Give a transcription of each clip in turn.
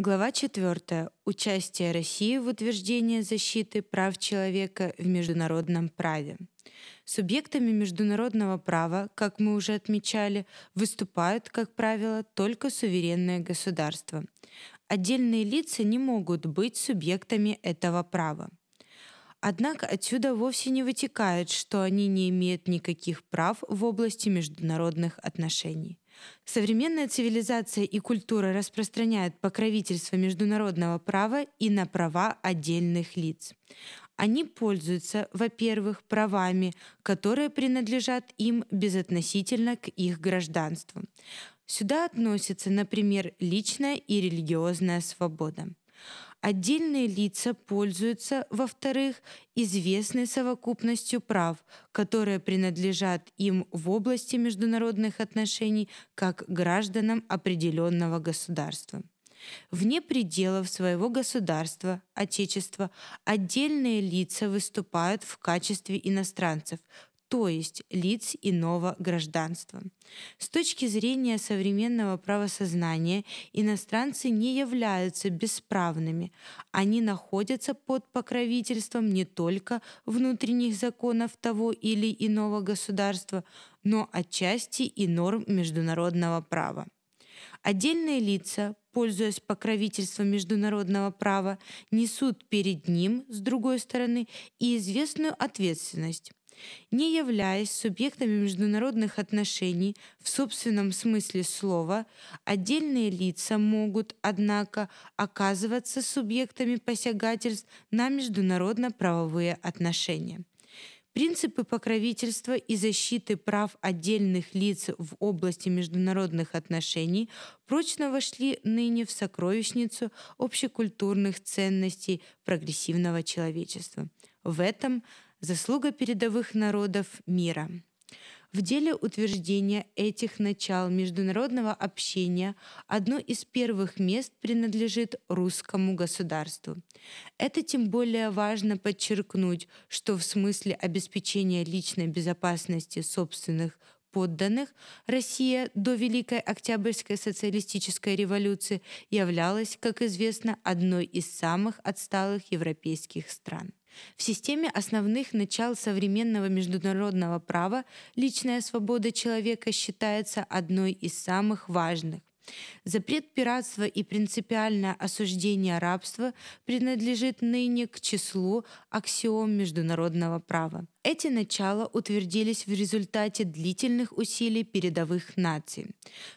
Глава 4. Участие России в утверждении защиты прав человека в международном праве. Субъектами международного права, как мы уже отмечали, выступают, как правило, только суверенные государства. Отдельные лица не могут быть субъектами этого права. Однако отсюда вовсе не вытекает, что они не имеют никаких прав в области международных отношений. Современная цивилизация и культура распространяют покровительство международного права и на права отдельных лиц. Они пользуются, во-первых, правами, которые принадлежат им безотносительно к их гражданству. Сюда относятся, например, личная и религиозная свобода. Отдельные лица пользуются, во-вторых, известной совокупностью прав, которые принадлежат им в области международных отношений как гражданам определенного государства. Вне пределов своего государства, отечества, отдельные лица выступают в качестве иностранцев, то есть лиц иного гражданства. С точки зрения современного правосознания иностранцы не являются бесправными. Они находятся под покровительством не только внутренних законов того или иного государства, но отчасти и норм международного права. Отдельные лица, пользуясь покровительством международного права, несут перед ним, с другой стороны, и известную ответственность. Не являясь субъектами международных отношений в собственном смысле слова, отдельные лица могут, однако, оказываться субъектами посягательств на международно-правовые отношения. Принципы покровительства и защиты прав отдельных лиц в области международных отношений прочно вошли ныне в сокровищницу общекультурных ценностей прогрессивного человечества. В этом – заслуга передовых народов мира. В деле утверждения этих начал международного общения одно из первых мест принадлежит русскому государству. Это тем более важно подчеркнуть, что в смысле обеспечения личной безопасности собственных подданных Россия до Великой Октябрьской социалистической революции являлась, как известно, одной из самых отсталых европейских стран. В системе основных начал современного международного права личная свобода человека считается одной из самых важных. Запрет пиратства и принципиальное осуждение рабства принадлежит ныне к числу аксиом международного права. Эти начала утвердились в результате длительных усилий передовых наций.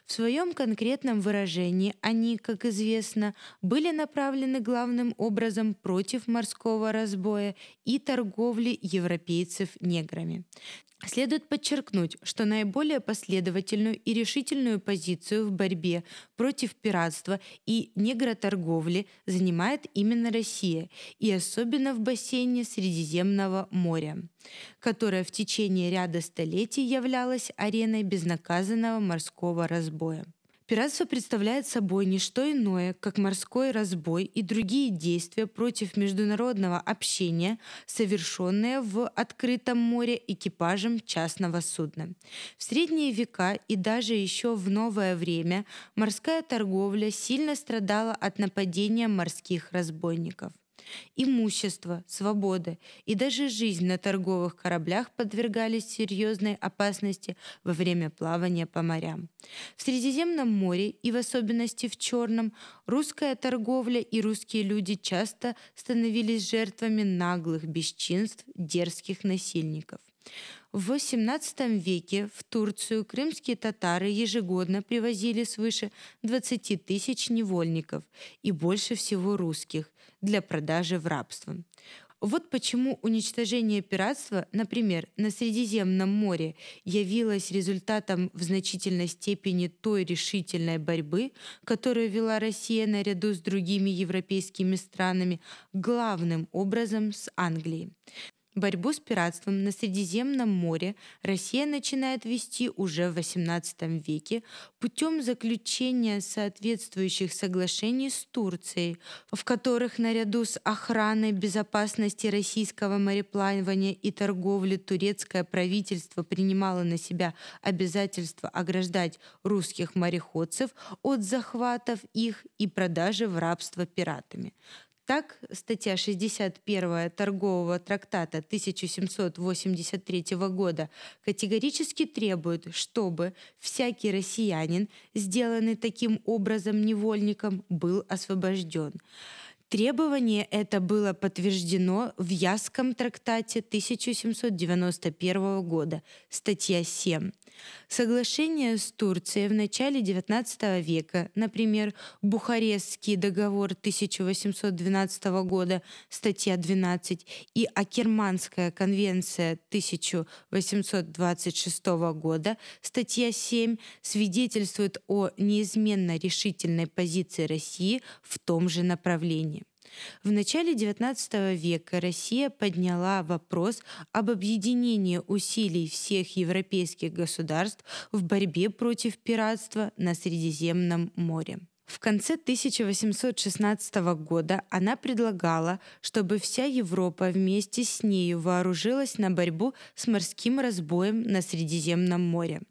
В своем конкретном выражении они, как известно, были направлены главным образом против морского разбоя и торговли европейцев неграми. Следует подчеркнуть, что наиболее последовательную и решительную позицию в борьбе против пиратства и негроторговли занимает именно Россия, и особенно в бассейне Средиземного моря, которое в течение ряда столетий являлось ареной безнаказанного морского разбоя. Пиратство представляет собой не что иное, как морской разбой и другие действия против международного общения, совершенные в открытом море экипажем частного судна. В средние века и даже еще в новое время морская торговля сильно страдала от нападения морских разбойников. Имущество, свобода и даже жизнь на торговых кораблях подвергались серьезной опасности во время плавания по морям. В Средиземном море и в особенности в Черном русская торговля и русские люди часто становились жертвами наглых бесчинств дерзких насильников. В XVIII веке в Турцию крымские татары ежегодно привозили свыше 20 тысяч невольников и больше всего русских для продажи в рабство. Вот почему уничтожение пиратства, например, на Средиземном море, явилось результатом в значительной степени той решительной борьбы, которую вела Россия наряду с другими европейскими странами, главным образом с Англией. Борьбу с пиратством на Средиземном море Россия начинает вести уже в XVIII веке путем заключения соответствующих соглашений с Турцией, в которых наряду с охраной безопасности российского мореплавания и торговли турецкое правительство принимало на себя обязательство ограждать русских мореходцев от захватов их и продажи в рабство пиратами. Так, статья 61 торгового трактата 1783 года категорически требует, чтобы всякий россиянин, сделанный таким образом невольником, был освобожден. Требование это было подтверждено в Ясском трактате 1791 года, статья 7. Соглашение с Турцией в начале XIX века, например, Бухарестский договор 1812 года, статья 12, и Акерманская конвенция 1826 года, статья 7, свидетельствуют о неизменно решительной позиции России в том же направлении. В начале XIX века Россия подняла вопрос об объединении усилий всех европейских государств в борьбе против пиратства на Средиземном море. В конце 1816 года она предлагала, чтобы вся Европа вместе с нею вооружилась на борьбу с морским разбоем на Средиземном море.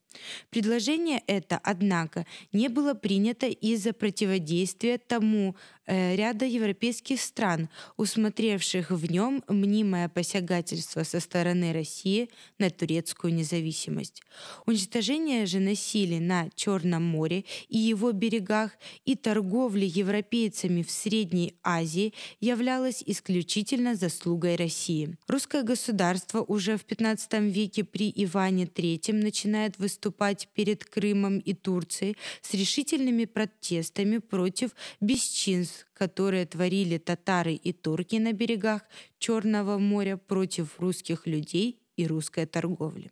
Предложение это, однако, не было принято из-за противодействия тому ряда европейских стран, усмотревших в нем мнимое посягательство со стороны России на турецкую независимость. Уничтожение же насилия на Черном море и его берегах и торговли европейцами в Средней Азии являлось исключительно заслугой России. Русское государство уже в XV веке при Иване III начинает выступать перед Крымом и Турцией с решительными протестами против бесчинств, которые творили татары и турки на берегах Черного моря против русских людей и русской торговли.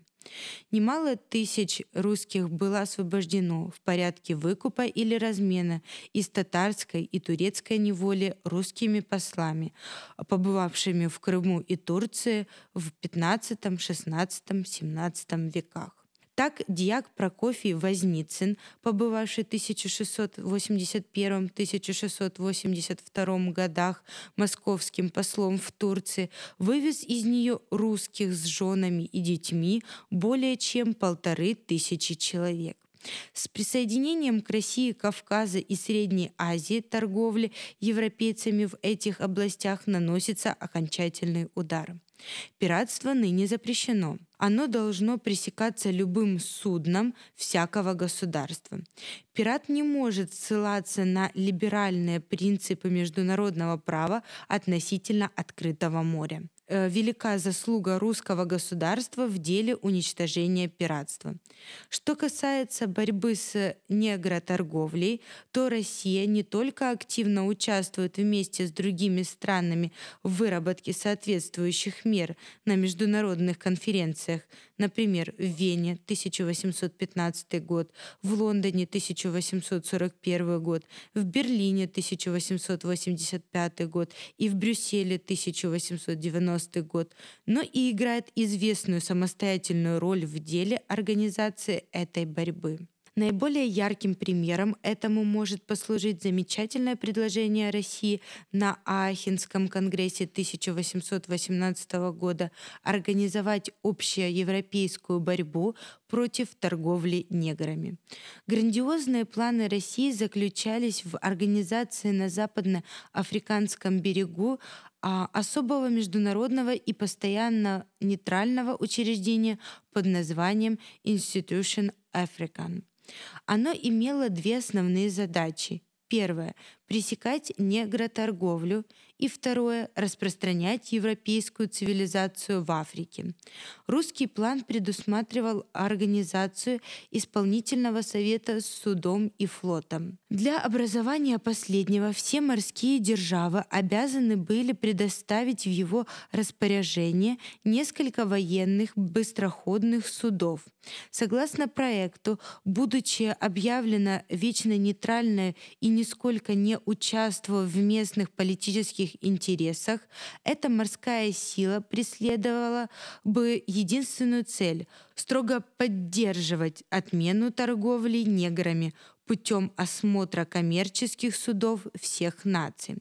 Немало тысяч русских было освобождено в порядке выкупа или размена из татарской и турецкой неволи русскими послами, побывавшими в Крыму и Турции в XV, XVI, XVII веках. Так дьяк Прокофий Возницын, побывавший в 1681-1682 годах московским послом в Турции, вывез из нее русских с женами и детьми более чем полторы тысячи человек. С присоединением к России Кавказа и Средней Азии торговли европейцами в этих областях наносится окончательный удар. Пиратство ныне запрещено. Оно должно пресекаться любым судном всякого государства. Пират не может ссылаться на либеральные принципы международного права относительно открытого моря. Э, велика заслуга русского государства в деле уничтожения пиратства. Что касается борьбы с негроторговлей, то Россия не только активно участвует вместе с другими странами в выработке соответствующих мер на международных конференциях, например, в Вене 1815 год, в Лондоне 1841 год, в Берлине 1885 год и в Брюсселе 1890 год, но и играет известную самостоятельную роль в деле организации этой борьбы. Наиболее ярким примером этому может послужить замечательное предложение России на Аахенском конгрессе 1818 года организовать общеевропейскую борьбу против торговли неграми. Грандиозные планы России заключались в организации на западно-африканском берегу а, особого международного и постоянно нейтрального учреждения под названием Institution African. Оно имело две основные задачи. Первое – пресекать негроторговлю и второе – распространять европейскую цивилизацию в Африке. Русский план предусматривал организацию исполнительного совета с судом и флотом. Для образования последнего все морские державы обязаны были предоставить в его распоряжение несколько военных быстроходных судов. Согласно проекту, будучи объявлена вечно нейтральная и нисколько не не участвовал в местных политических интересах, эта морская сила преследовала бы единственную цель — строго поддерживать отмену торговли неграми, путем осмотра коммерческих судов всех наций.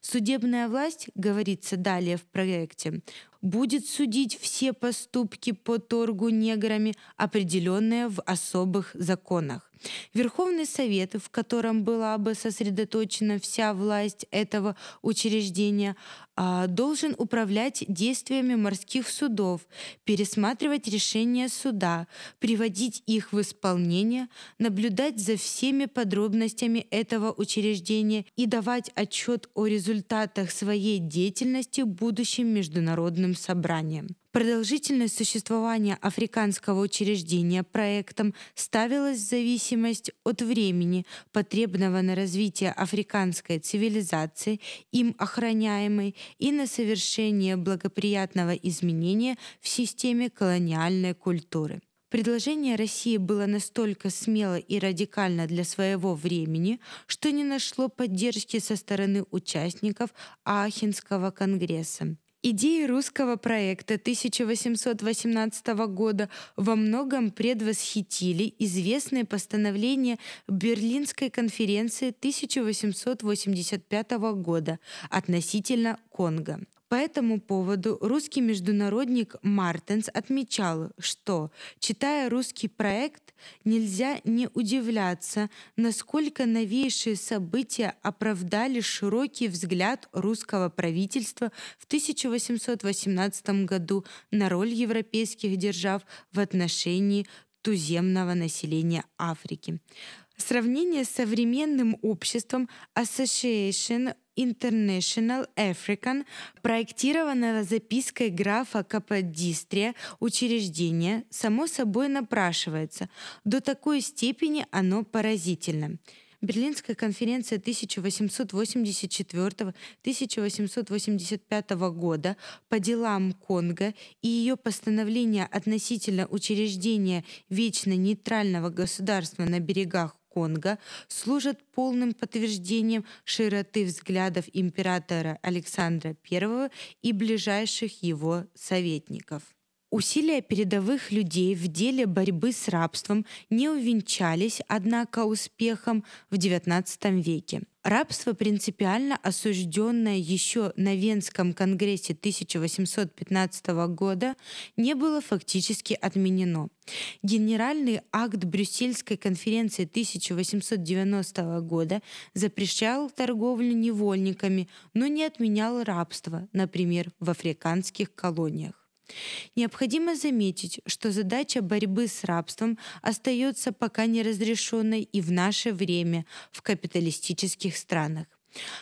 Судебная власть, говорится далее в проекте, будет судить все поступки по торгу неграми, определенные в особых законах. Верховный Совет, в котором была бы сосредоточена вся власть этого учреждения, а, должен управлять действиями морских судов, пересматривать решения суда, приводить их в исполнение, наблюдать за всеми подробностями этого учреждения и давать отчет о результатах своей деятельности будущим международным собраниям. Продолжительность существования африканского учреждения проектом ставилась в зависимость от времени, потребного на развитие африканской цивилизации, им охраняемой, и на совершение благоприятного изменения в системе колониальной культуры. Предложение России было настолько смело и радикально для своего времени, что не нашло поддержки со стороны участников Аахенского конгресса. Идеи русского проекта 1818 года во многом предвосхитили известные постановления Берлинской конференции 1885 года относительно Конго. По этому поводу русский международник Мартенс отмечал, что, читая русский проект, нельзя не удивляться, насколько новейшие события оправдали широкий взгляд русского правительства в 1818 году на роль европейских держав в отношении туземного населения Африки. Сравнение с современным обществом Association International African, проектированного запиской графа Каподистрия учреждения, само собой напрашивается. До такой степени оно поразительно. Берлинская конференция 1884-1885 года по делам Конго и ее постановление относительно учреждения вечно нейтрального государства на берегах Конго служат полным подтверждением широты взглядов императора Александра I и ближайших его советников. Усилия передовых людей в деле борьбы с рабством не увенчались, однако, успехом в XIX веке. Рабство, принципиально осужденное еще на Венском конгрессе 1815 года, не было фактически отменено. Генеральный акт Брюссельской конференции 1890 года запрещал торговлю невольниками, но не отменял рабство, например, в африканских колониях. Необходимо заметить, что задача борьбы с рабством остается пока неразрешенной и в наше время в капиталистических странах.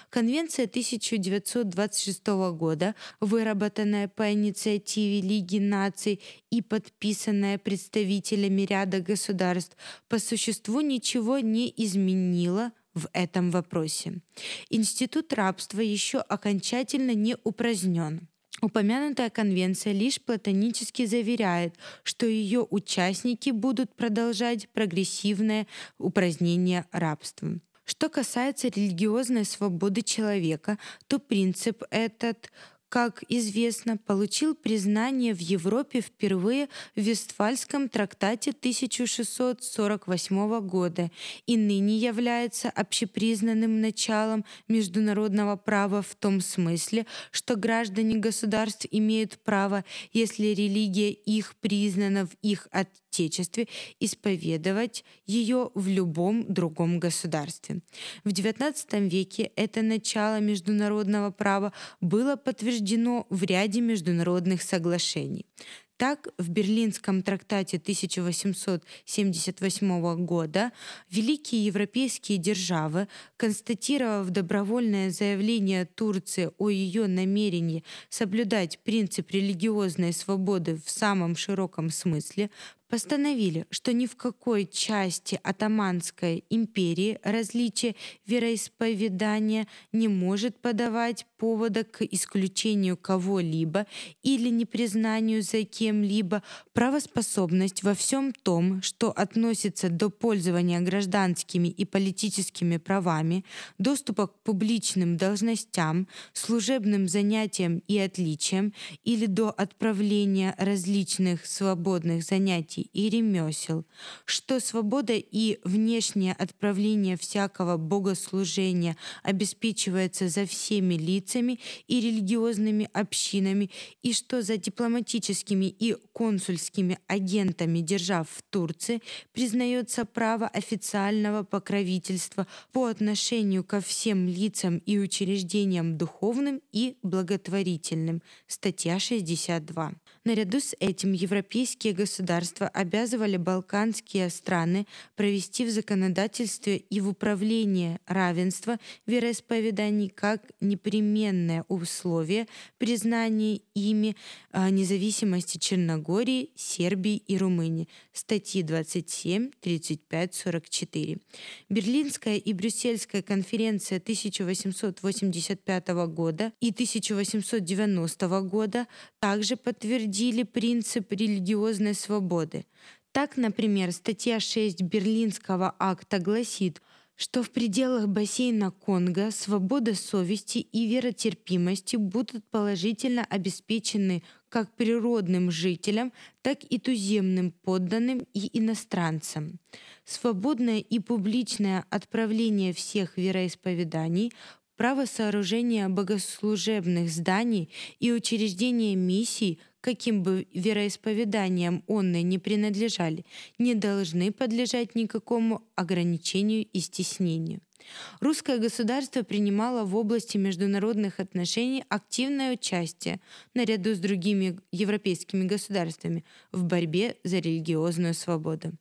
Конвенция 1926 года, выработанная по инициативе Лиги наций и подписанная представителями ряда государств, по существу ничего не изменила в этом вопросе. Институт рабства еще окончательно не упразднен. Упомянутая конвенция лишь платонически заверяет, что ее участники будут продолжать прогрессивное упразднение рабства. Что касается религиозной свободы человека, то принцип этот как известно, получил признание в Европе впервые в Вестфальском трактате 1648 года и ныне является общепризнанным началом международного права в том смысле, что граждане государств имеют право, если религия их признана в их Отечестве, исповедовать ее в любом другом государстве. В XIX веке это начало международного права было подтверждено в ряде международных соглашений. Так, в Берлинском трактате 1878 года великие европейские державы, констатировав добровольное заявление Турции о ее намерении соблюдать принцип религиозной свободы в самом широком смысле, постановили, что ни в какой части Атаманской империи различие вероисповедания не может подавать повода к исключению кого-либо или непризнанию за кем-либо. Правоспособность во всем том, что относится до пользования гражданскими и политическими правами, доступа к публичным должностям, служебным занятиям и отличиям или до отправления различных свободных занятий и ремесел, что свобода и внешнее отправление всякого богослужения обеспечивается за всеми лицами и религиозными общинами, и что за дипломатическими и консульскими агентами держав в Турции признается право официального покровительства по отношению ко всем лицам и учреждениям духовным и благотворительным. Статья 62. Наряду с этим европейские государства обязывали балканские страны провести в законодательстве и в управлении равенство вероисповеданий как непременное условие признания ими а, независимости Черногории, Сербии и Румынии. Статьи 27, 35, 44. Берлинская и Брюссельская конференция 1885 года и 1890 года также подтвердили утвердили принцип религиозной свободы. Так, например, статья 6 Берлинского акта гласит, что в пределах бассейна Конго свобода совести и веротерпимости будут положительно обеспечены как природным жителям, так и туземным подданным и иностранцам. Свободное и публичное отправление всех вероисповеданий право сооружения богослужебных зданий и учреждения миссий каким бы вероисповеданием онны не принадлежали, не должны подлежать никакому ограничению и стеснению. Русское государство принимало в области международных отношений активное участие наряду с другими европейскими государствами в борьбе за религиозную свободу.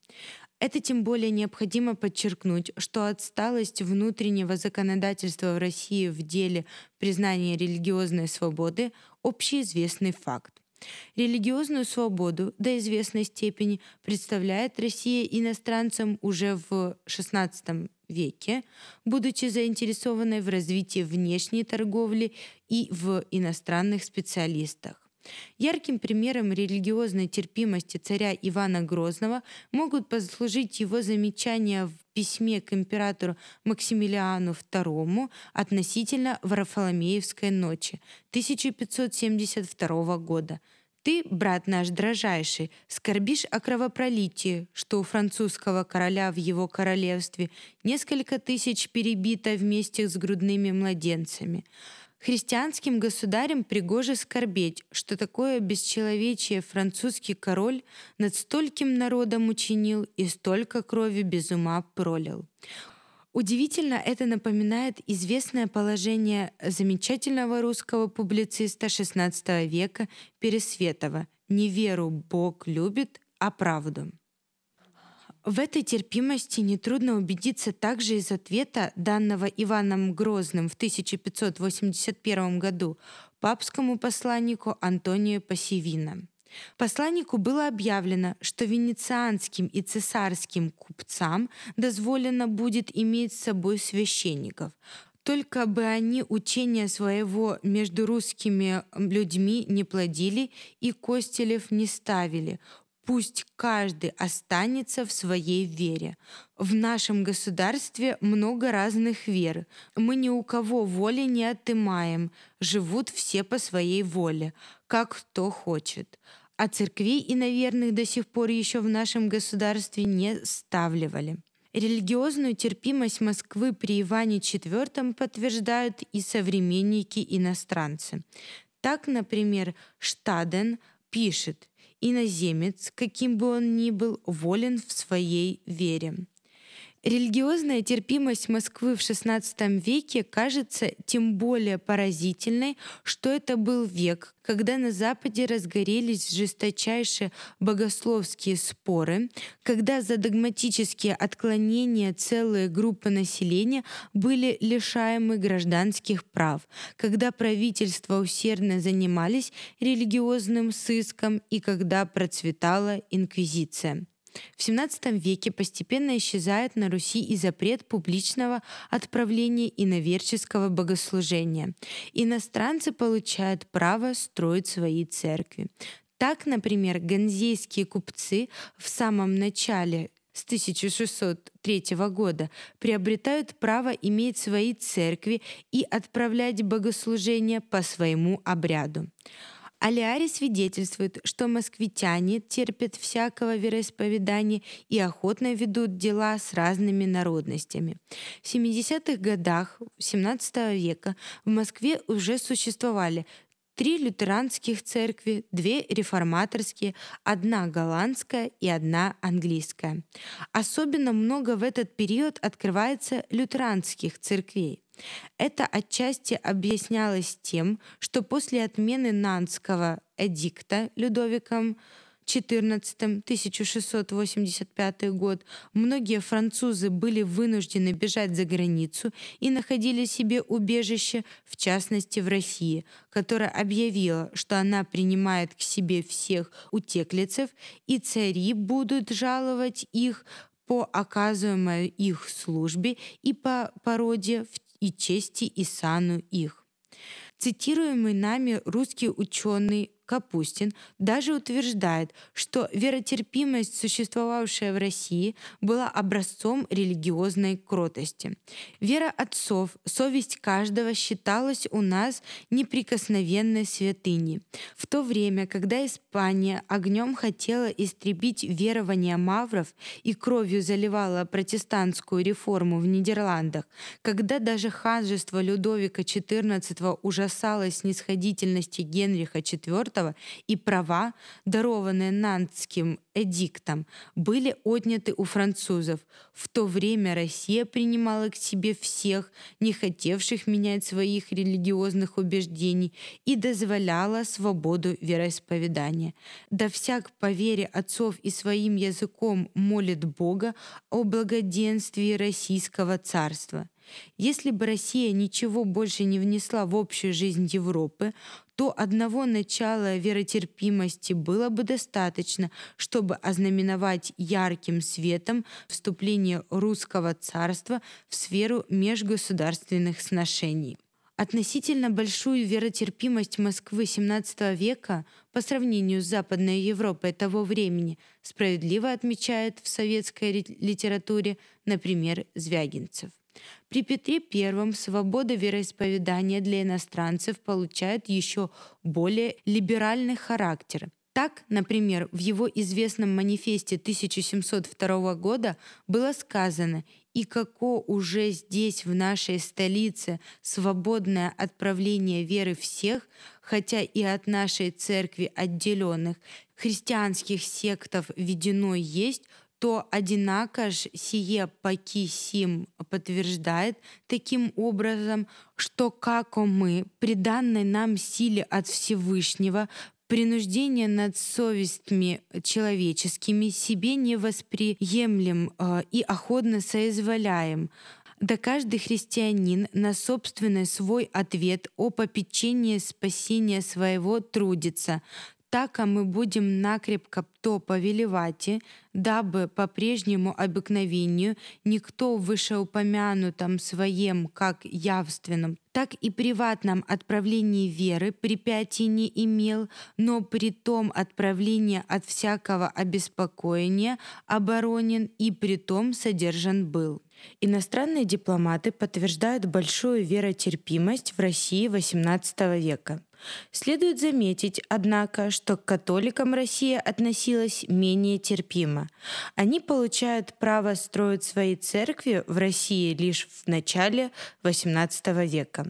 Это тем более необходимо подчеркнуть, что отсталость внутреннего законодательства в России в деле признания религиозной свободы – общеизвестный факт. Религиозную свободу до известной степени представляет Россия иностранцам уже в XVI веке, будучи заинтересованной в развитии внешней торговли и в иностранных специалистах. Ярким примером религиозной терпимости царя Ивана Грозного могут послужить его замечания в письме к императору Максимилиану II относительно Варфоломеевской ночи 1572 года. «Ты, брат наш дрожайший, скорбишь о кровопролитии, что у французского короля в его королевстве несколько тысяч перебито вместе с грудными младенцами». Христианским государям пригоже скорбеть, что такое бесчеловечие французский король над стольким народом учинил и столько крови без ума пролил. Удивительно это напоминает известное положение замечательного русского публициста XVI века Пересветова «Не веру Бог любит, а правду». В этой терпимости нетрудно убедиться также из ответа, данного Иваном Грозным в 1581 году папскому посланнику Антонию Пассивино. Посланнику было объявлено, что венецианским и цесарским купцам дозволено будет иметь с собой священников, только бы они учения своего между русскими людьми не плодили и костелев не ставили, Пусть каждый останется в своей вере. В нашем государстве много разных вер. Мы ни у кого воли не отымаем. Живут все по своей воле, как кто хочет. А церквей иноверных до сих пор еще в нашем государстве не ставливали. Религиозную терпимость Москвы при Иване IV подтверждают и современники-иностранцы. Так, например, Штаден пишет Иноземец, каким бы он ни был, волен в своей вере. Религиозная терпимость Москвы в XVI веке кажется тем более поразительной, что это был век, когда на Западе разгорелись жесточайшие богословские споры, когда за догматические отклонения целые группы населения были лишаемы гражданских прав, когда правительства усердно занимались религиозным сыском и когда процветала инквизиция. В XVII веке постепенно исчезает на Руси и запрет публичного отправления иноверческого богослужения. Иностранцы получают право строить свои церкви. Так, например, ганзейские купцы в самом начале с 1603 года приобретают право иметь свои церкви и отправлять богослужения по своему обряду. Алиари свидетельствует, что москвитяне терпят всякого вероисповедания и охотно ведут дела с разными народностями. В 70-х годах XVII века в Москве уже существовали три лютеранских церкви, две реформаторские, одна голландская и одна английская. Особенно много в этот период открывается лютеранских церквей. Это отчасти объяснялось тем, что после отмены Нанского эдикта Людовиком XIV 1685 год многие французы были вынуждены бежать за границу и находили себе убежище, в частности в России, которая объявила, что она принимает к себе всех утеклицев, и цари будут жаловать их по оказываемой их службе и по породе в и чести и сану их. Цитируемый нами русский ученый Капустин даже утверждает, что веротерпимость, существовавшая в России, была образцом религиозной кротости. Вера отцов, совесть каждого считалась у нас неприкосновенной святыней. В то время, когда Испания огнем хотела истребить верование мавров и кровью заливала протестантскую реформу в Нидерландах, когда даже ханжество Людовика XIV ужасалось снисходительности Генриха IV, и права, дарованные Нантским эдиктом, были отняты у французов. В то время Россия принимала к себе всех, не хотевших менять своих религиозных убеждений, и дозволяла свободу вероисповедания. Да всяк по вере отцов и своим языком молит Бога о благоденствии Российского царства. Если бы Россия ничего больше не внесла в общую жизнь Европы, то одного начала веротерпимости было бы достаточно, чтобы ознаменовать ярким светом вступление русского царства в сферу межгосударственных сношений. Относительно большую веротерпимость Москвы XVII века по сравнению с Западной Европой того времени справедливо отмечает в советской литературе, например, Звягинцев. При Петре I свобода вероисповедания для иностранцев получает еще более либеральный характер. Так, например, в его известном манифесте 1702 года было сказано «И како уже здесь, в нашей столице, свободное отправление веры всех, хотя и от нашей церкви отделенных, христианских сектов введено есть, то одинако ж сие паки сим подтверждает таким образом, что како мы при данной нам силе от Всевышнего принуждение над совестями человеческими себе не восприемлем э, и охотно соизволяем, да каждый христианин на собственный свой ответ о попечении спасения своего трудится, так а мы будем накрепко то повелевати, дабы по прежнему обыкновению никто в вышеупомянутом своем как явственном, так и приватном отправлении веры препятий не имел, но при том отправление от всякого обеспокоения оборонен и при том содержан был. Иностранные дипломаты подтверждают большую веротерпимость в России XVIII века. Следует заметить, однако, что к католикам Россия относилась менее терпимо. Они получают право строить свои церкви в России лишь в начале XVIII века.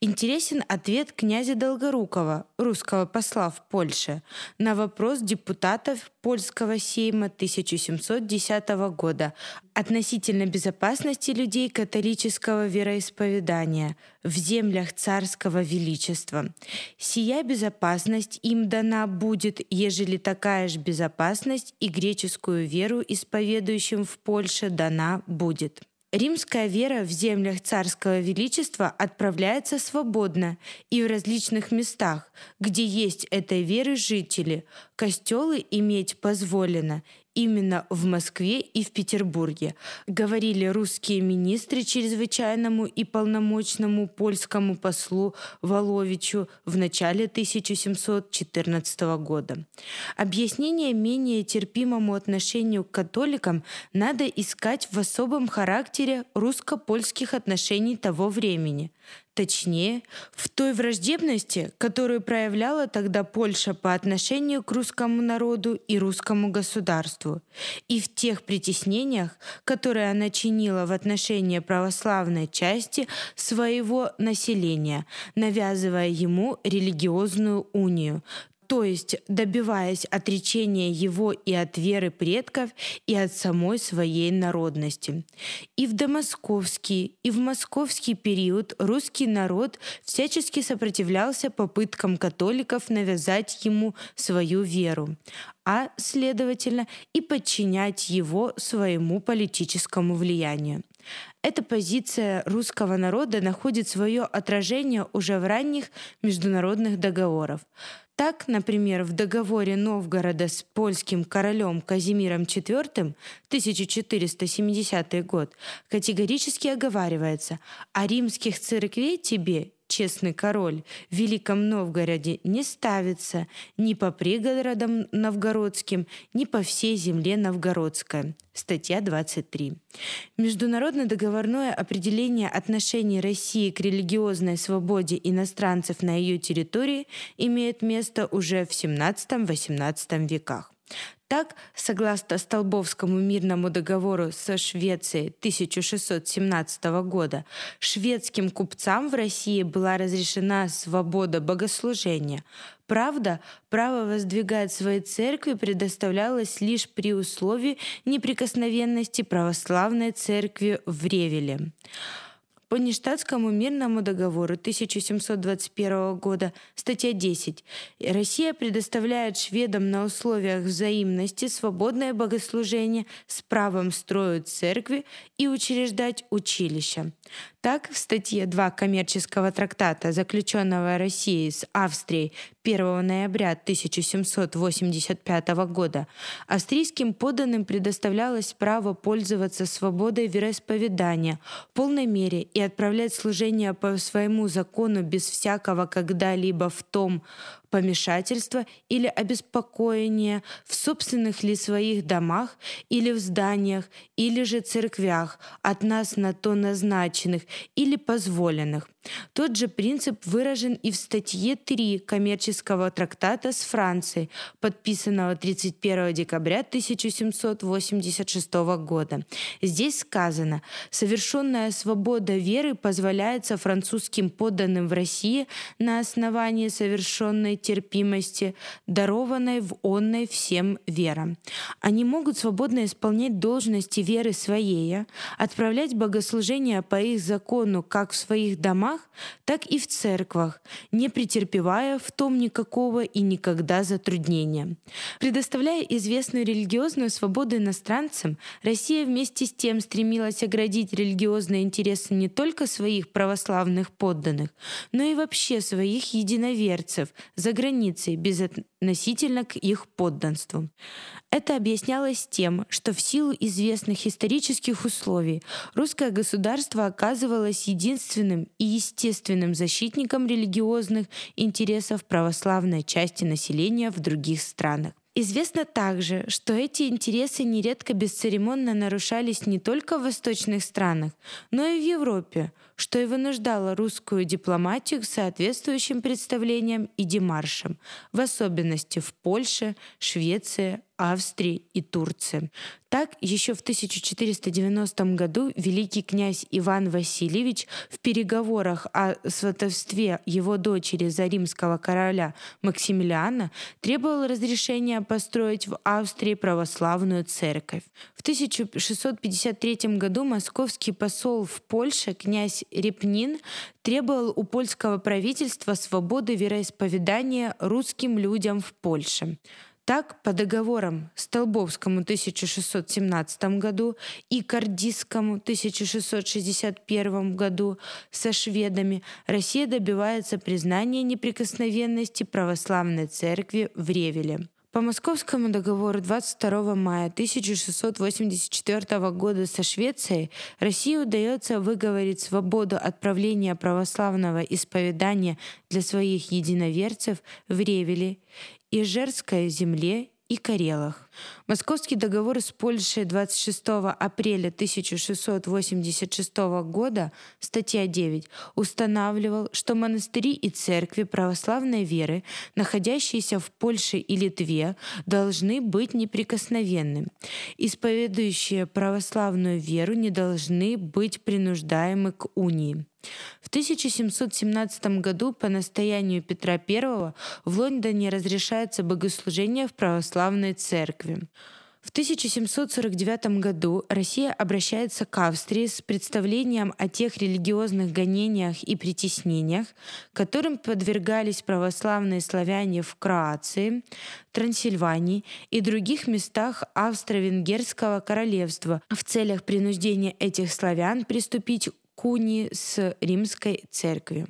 Интересен ответ князя Долгорукова, русского посла в Польше, на вопрос депутатов Польского сейма 1710 года относительно безопасности людей католического вероисповедания в землях царского величества. Сия безопасность им дана будет, ежели такая же безопасность и греческую веру исповедующим в Польше дана будет. Римская вера в землях царского величества отправляется свободно и в различных местах, где есть этой веры жители. Костелы иметь позволено, именно в Москве и в Петербурге, говорили русские министры чрезвычайному и полномочному польскому послу Воловичу в начале 1714 года. Объяснение менее терпимому отношению к католикам надо искать в особом характере русско-польских отношений того времени – Точнее, в той враждебности, которую проявляла тогда Польша по отношению к русскому народу и русскому государству, и в тех притеснениях, которые она чинила в отношении православной части своего населения, навязывая ему религиозную унию, то есть добиваясь отречения его и от веры предков, и от самой своей народности. И в домосковский, и в московский период русский народ всячески сопротивлялся попыткам католиков навязать ему свою веру, а, следовательно, и подчинять его своему политическому влиянию. Эта позиция русского народа находит свое отражение уже в ранних международных договорах. Так, например, в договоре Новгорода с польским королем Казимиром IV 1470 год категорически оговаривается «О римских церквей тебе, честный король, в Великом Новгороде не ставится ни по пригородам новгородским, ни по всей земле новгородской. Статья 23. Международное договорное определение отношений России к религиозной свободе иностранцев на ее территории имеет место уже в XVII-XVIII веках. Так, согласно Столбовскому мирному договору со Швецией 1617 года, шведским купцам в России была разрешена свобода богослужения. Правда, право воздвигать свои церкви предоставлялось лишь при условии неприкосновенности православной церкви в Ревеле. По Ништадтскому мирному договору 1721 года, статья 10, Россия предоставляет шведам на условиях взаимности свободное богослужение с правом строить церкви и учреждать училища. Так, в статье 2 коммерческого трактата, заключенного Россией с Австрией 1 ноября 1785 года, австрийским подданным предоставлялось право пользоваться свободой вероисповедания в полной мере и отправлять служение по своему закону без всякого когда-либо в том помешательства или обеспокоения в собственных ли своих домах или в зданиях, или же церквях, от нас на то назначенных или позволенных. Тот же принцип выражен и в статье 3 коммерческого трактата с Францией, подписанного 31 декабря 1786 года. Здесь сказано, совершенная свобода веры позволяется французским подданным в России на основании совершенной терпимости, дарованной в онной всем верам. Они могут свободно исполнять должности веры своей, отправлять богослужения по их закону как в своих домах, так и в церквах, не претерпевая в том никакого и никогда затруднения. Предоставляя известную религиозную свободу иностранцам, Россия вместе с тем стремилась оградить религиозные интересы не только своих православных подданных, но и вообще своих единоверцев за границей безотносительно к их подданству. Это объяснялось тем, что в силу известных исторических условий русское государство оказывалось единственным и естественным защитником религиозных интересов православной части населения в других странах. Известно также, что эти интересы нередко бесцеремонно нарушались не только в восточных странах, но и в Европе, что и вынуждало русскую дипломатию к соответствующим представлениям и демаршам, в особенности в Польше, Швеции, Австрии и Турции. Так, еще в 1490 году великий князь Иван Васильевич в переговорах о сватовстве его дочери за римского короля Максимилиана требовал разрешения построить в Австрии православную церковь. В 1653 году московский посол в Польше князь Репнин требовал у польского правительства свободы вероисповедания русским людям в Польше. Так, по договорам Столбовскому 1617 году и Кардисскому 1661 году со шведами Россия добивается признания неприкосновенности православной церкви в Ревеле. По Московскому договору 22 мая 1684 года со Швецией России удается выговорить свободу отправления православного исповедания для своих единоверцев в Ревеле Ижерской земле и Карелах. Московский договор с Польшей 26 апреля 1686 года, статья 9, устанавливал, что монастыри и церкви православной веры, находящиеся в Польше и Литве, должны быть неприкосновенны. Исповедующие православную веру не должны быть принуждаемы к унии. В 1717 году по настоянию Петра I в Лондоне разрешается богослужение в православной церкви. В 1749 году Россия обращается к Австрии с представлением о тех религиозных гонениях и притеснениях, которым подвергались православные славяне в Кроации, Трансильвании и других местах Австро-Венгерского королевства в целях принуждения этих славян приступить куни с римской церковью.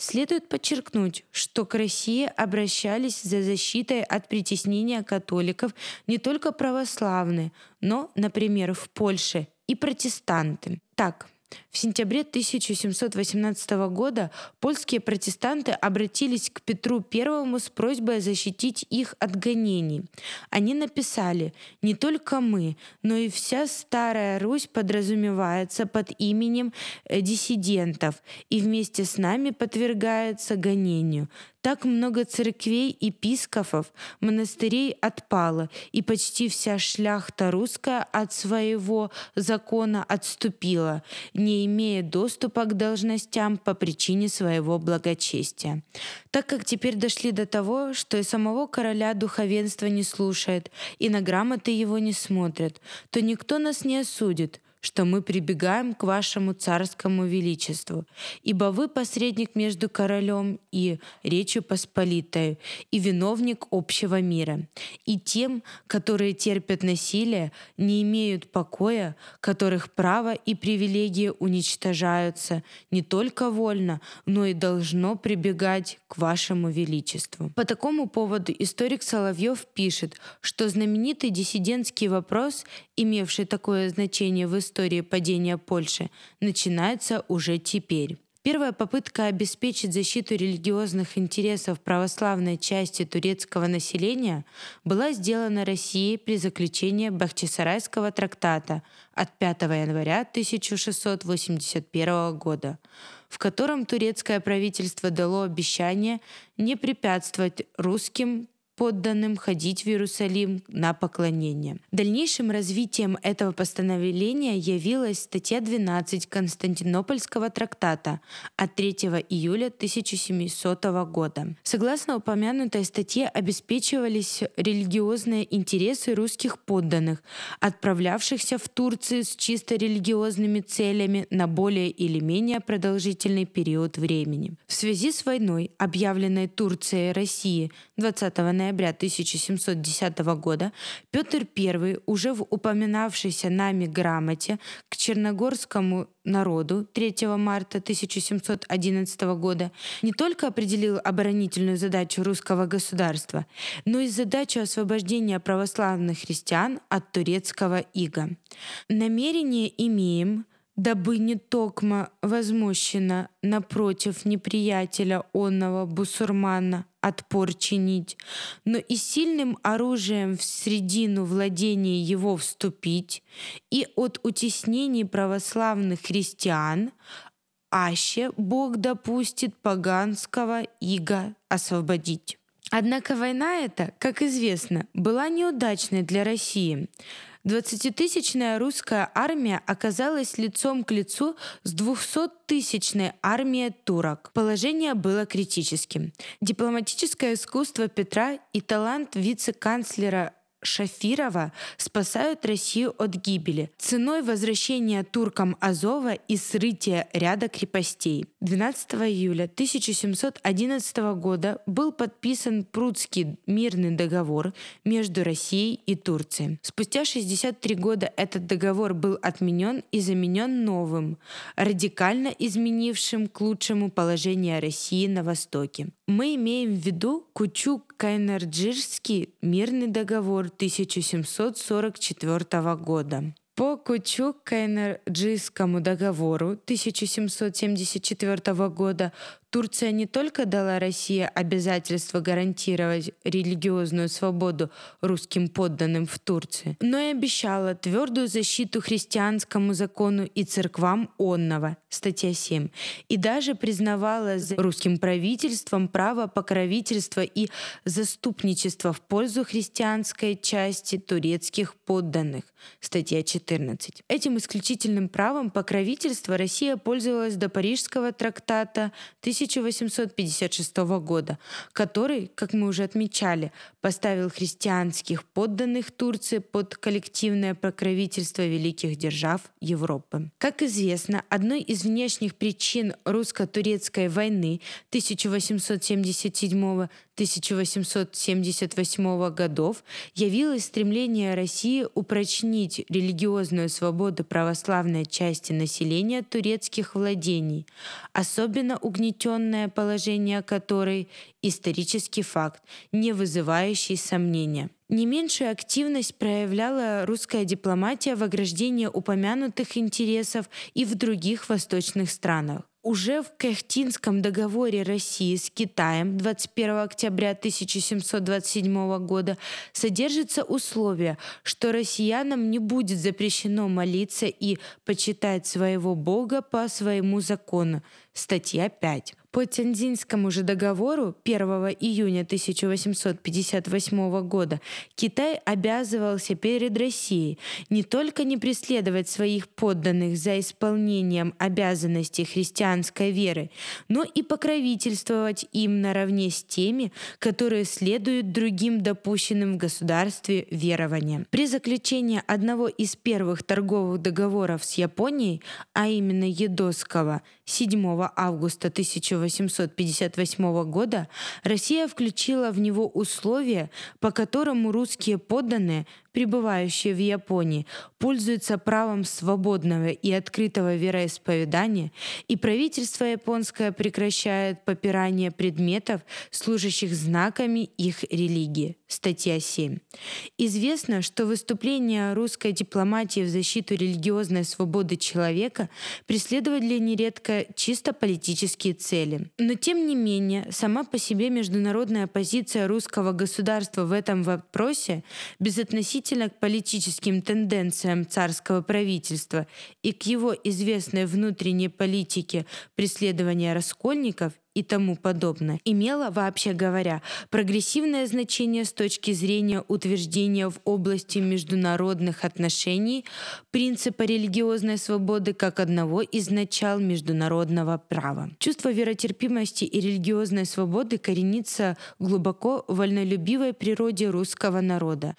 Следует подчеркнуть, что к России обращались за защитой от притеснения католиков не только православные, но, например, в Польше и протестанты. Так, в сентябре 1718 года польские протестанты обратились к Петру I с просьбой защитить их от гонений. Они написали «Не только мы, но и вся Старая Русь подразумевается под именем э, диссидентов и вместе с нами подвергается гонению. Так много церквей, епископов, монастырей отпало, и почти вся шляхта русская от своего закона отступила, не имея доступа к должностям по причине своего благочестия. Так как теперь дошли до того, что и самого короля духовенство не слушает, и на грамоты его не смотрят, то никто нас не осудит — что мы прибегаем к вашему царскому величеству, ибо вы посредник между королем и Речью Посполитой, и виновник общего мира, и тем, которые терпят насилие, не имеют покоя, которых право и привилегии уничтожаются не только вольно, но и должно прибегать к вашему величеству. По такому поводу историк Соловьев пишет, что знаменитый диссидентский вопрос, имевший такое значение в истории, истории падения Польши начинается уже теперь. Первая попытка обеспечить защиту религиозных интересов православной части турецкого населения была сделана Россией при заключении Бахчисарайского трактата от 5 января 1681 года, в котором турецкое правительство дало обещание не препятствовать русским подданным ходить в Иерусалим на поклонение. Дальнейшим развитием этого постановления явилась статья 12 Константинопольского трактата от 3 июля 1700 года. Согласно упомянутой статье обеспечивались религиозные интересы русских подданных, отправлявшихся в Турцию с чисто религиозными целями на более или менее продолжительный период времени. В связи с войной, объявленной Турцией России 20 ноября ноября 1710 года Петр I уже в упоминавшейся нами грамоте к черногорскому народу 3 марта 1711 года не только определил оборонительную задачу русского государства, но и задачу освобождения православных христиан от турецкого ига. Намерение имеем – дабы не токмо возмущено напротив неприятеля онного бусурмана отпор чинить, но и сильным оружием в средину владения его вступить и от утеснений православных христиан, аще Бог допустит поганского иго освободить. Однако война эта, как известно, была неудачной для России. 20-тысячная русская армия оказалась лицом к лицу с 200-тысячной армией турок. Положение было критическим. Дипломатическое искусство Петра и талант вице-канцлера Шафирова спасают Россию от гибели ценой возвращения туркам Азова и срытия ряда крепостей. 12 июля 1711 года был подписан Прудский мирный договор между Россией и Турцией. Спустя 63 года этот договор был отменен и заменен новым, радикально изменившим к лучшему положение России на Востоке. Мы имеем в виду Кучук-Кайнарджирский мирный договор 1744 года. По Кучук-Кайнарджийскому договору 1774 года Турция не только дала России обязательство гарантировать религиозную свободу русским подданным в Турции, но и обещала твердую защиту христианскому закону и церквам онного, статья 7, и даже признавала за русским правительством право покровительства и заступничества в пользу христианской части турецких подданных, статья 14. Этим исключительным правом покровительства Россия пользовалась до Парижского трактата 1856 года, который, как мы уже отмечали, поставил христианских подданных Турции под коллективное покровительство великих держав Европы. Как известно, одной из внешних причин русско-турецкой войны 1877 1878 годов явилось стремление России упрочнить религиозную свободу православной части населения турецких владений, особенно угнетенное положение которой – исторический факт, не вызывающий сомнения. Не меньшую активность проявляла русская дипломатия в ограждении упомянутых интересов и в других восточных странах. Уже в Кахтинском договоре России с Китаем 21 октября 1727 года содержится условие, что россиянам не будет запрещено молиться и почитать своего Бога по своему закону. Статья 5. По Тяньцзинскому же договору 1 июня 1858 года Китай обязывался перед Россией не только не преследовать своих подданных за исполнением обязанностей христианской веры, но и покровительствовать им наравне с теми, которые следуют другим допущенным в государстве верованиям. При заключении одного из первых торговых договоров с Японией, а именно Едосского, 7 августа 1858 года Россия включила в него условия, по которому русские подданные пребывающие в Японии, пользуются правом свободного и открытого вероисповедания, и правительство японское прекращает попирание предметов, служащих знаками их религии. Статья 7. Известно, что выступления русской дипломатии в защиту религиозной свободы человека преследовали нередко чисто политические цели. Но тем не менее, сама по себе международная позиция русского государства в этом вопросе безотносительно Относительно к политическим тенденциям царского правительства и к его известной внутренней политике преследования раскольников и тому подобное, имела, вообще говоря, прогрессивное значение с точки зрения утверждения в области международных отношений принципа религиозной свободы как одного из начал международного права. Чувство веротерпимости и религиозной свободы коренится глубоко в вольнолюбивой природе русского народа.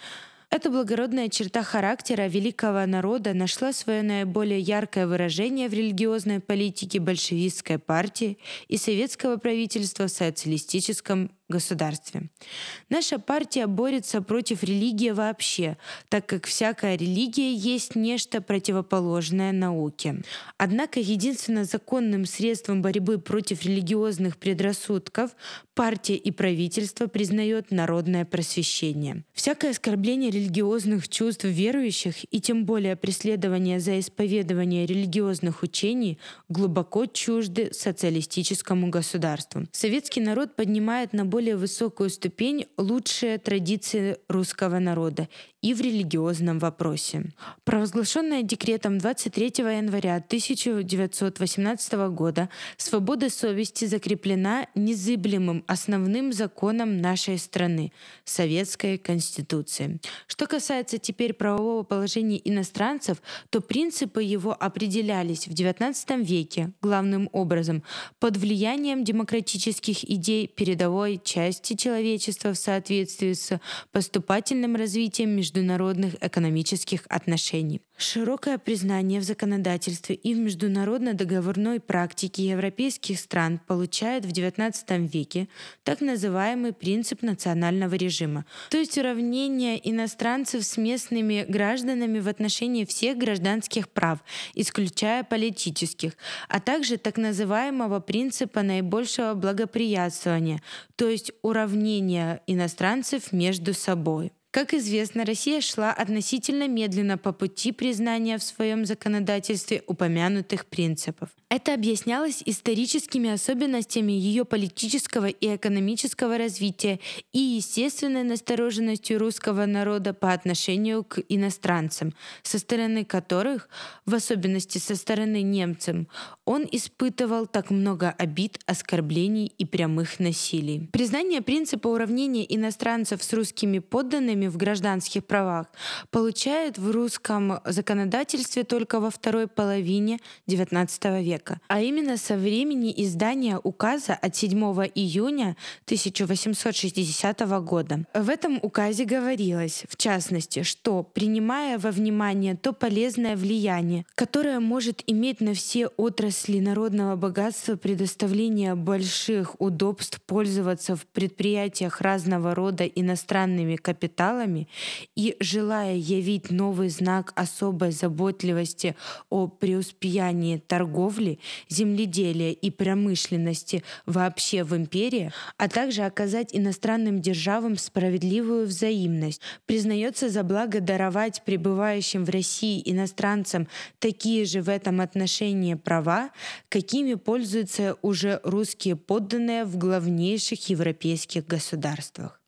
Эта благородная черта характера великого народа нашла свое наиболее яркое выражение в религиозной политике большевистской партии и советского правительства в социалистическом государстве. Наша партия борется против религии вообще, так как всякая религия есть нечто противоположное науке. Однако единственно законным средством борьбы против религиозных предрассудков партия и правительство признает народное просвещение. Всякое оскорбление религиозных чувств верующих и тем более преследование за исповедование религиозных учений глубоко чужды социалистическому государству. Советский народ поднимает на более более высокую ступень лучшие традиции русского народа и в религиозном вопросе. Провозглашенная декретом 23 января 1918 года свобода совести закреплена незыблемым основным законом нашей страны — Советской Конституции. Что касается теперь правового положения иностранцев, то принципы его определялись в XIX веке главным образом под влиянием демократических идей передовой части человечества в соответствии с поступательным развитием международных экономических отношений. Широкое признание в законодательстве и в международно-договорной практике европейских стран получает в XIX веке так называемый принцип национального режима, то есть уравнение иностранцев с местными гражданами в отношении всех гражданских прав, исключая политических, а также так называемого принципа наибольшего благоприятствования, то есть уравнения иностранцев между собой. Как известно, Россия шла относительно медленно по пути признания в своем законодательстве упомянутых принципов. Это объяснялось историческими особенностями ее политического и экономического развития и естественной настороженностью русского народа по отношению к иностранцам, со стороны которых, в особенности со стороны немцев, он испытывал так много обид, оскорблений и прямых насилий. Признание принципа уравнения иностранцев с русскими подданными в гражданских правах получает в русском законодательстве только во второй половине XIX века, а именно со времени издания указа от 7 июня 1860 года. В этом указе говорилось, в частности, что, принимая во внимание то полезное влияние, которое может иметь на все отрасли народного богатства предоставление больших удобств пользоваться в предприятиях разного рода иностранными капиталами и желая явить новый знак особой заботливости о преуспеянии торговли, земледелия и промышленности вообще в империи, а также оказать иностранным державам справедливую взаимность, признается за благо даровать пребывающим в России иностранцам такие же в этом отношении права, какими пользуются уже русские подданные в главнейших европейских государствах.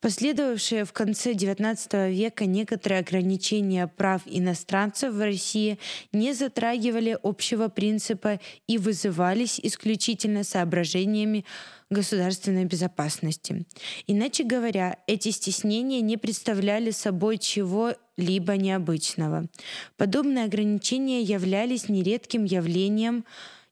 Последовавшие в конце XIX века некоторые ограничения прав иностранцев в России не затрагивали общего принципа и вызывались исключительно соображениями государственной безопасности. Иначе говоря, эти стеснения не представляли собой чего-либо необычного. Подобные ограничения являлись нередким явлением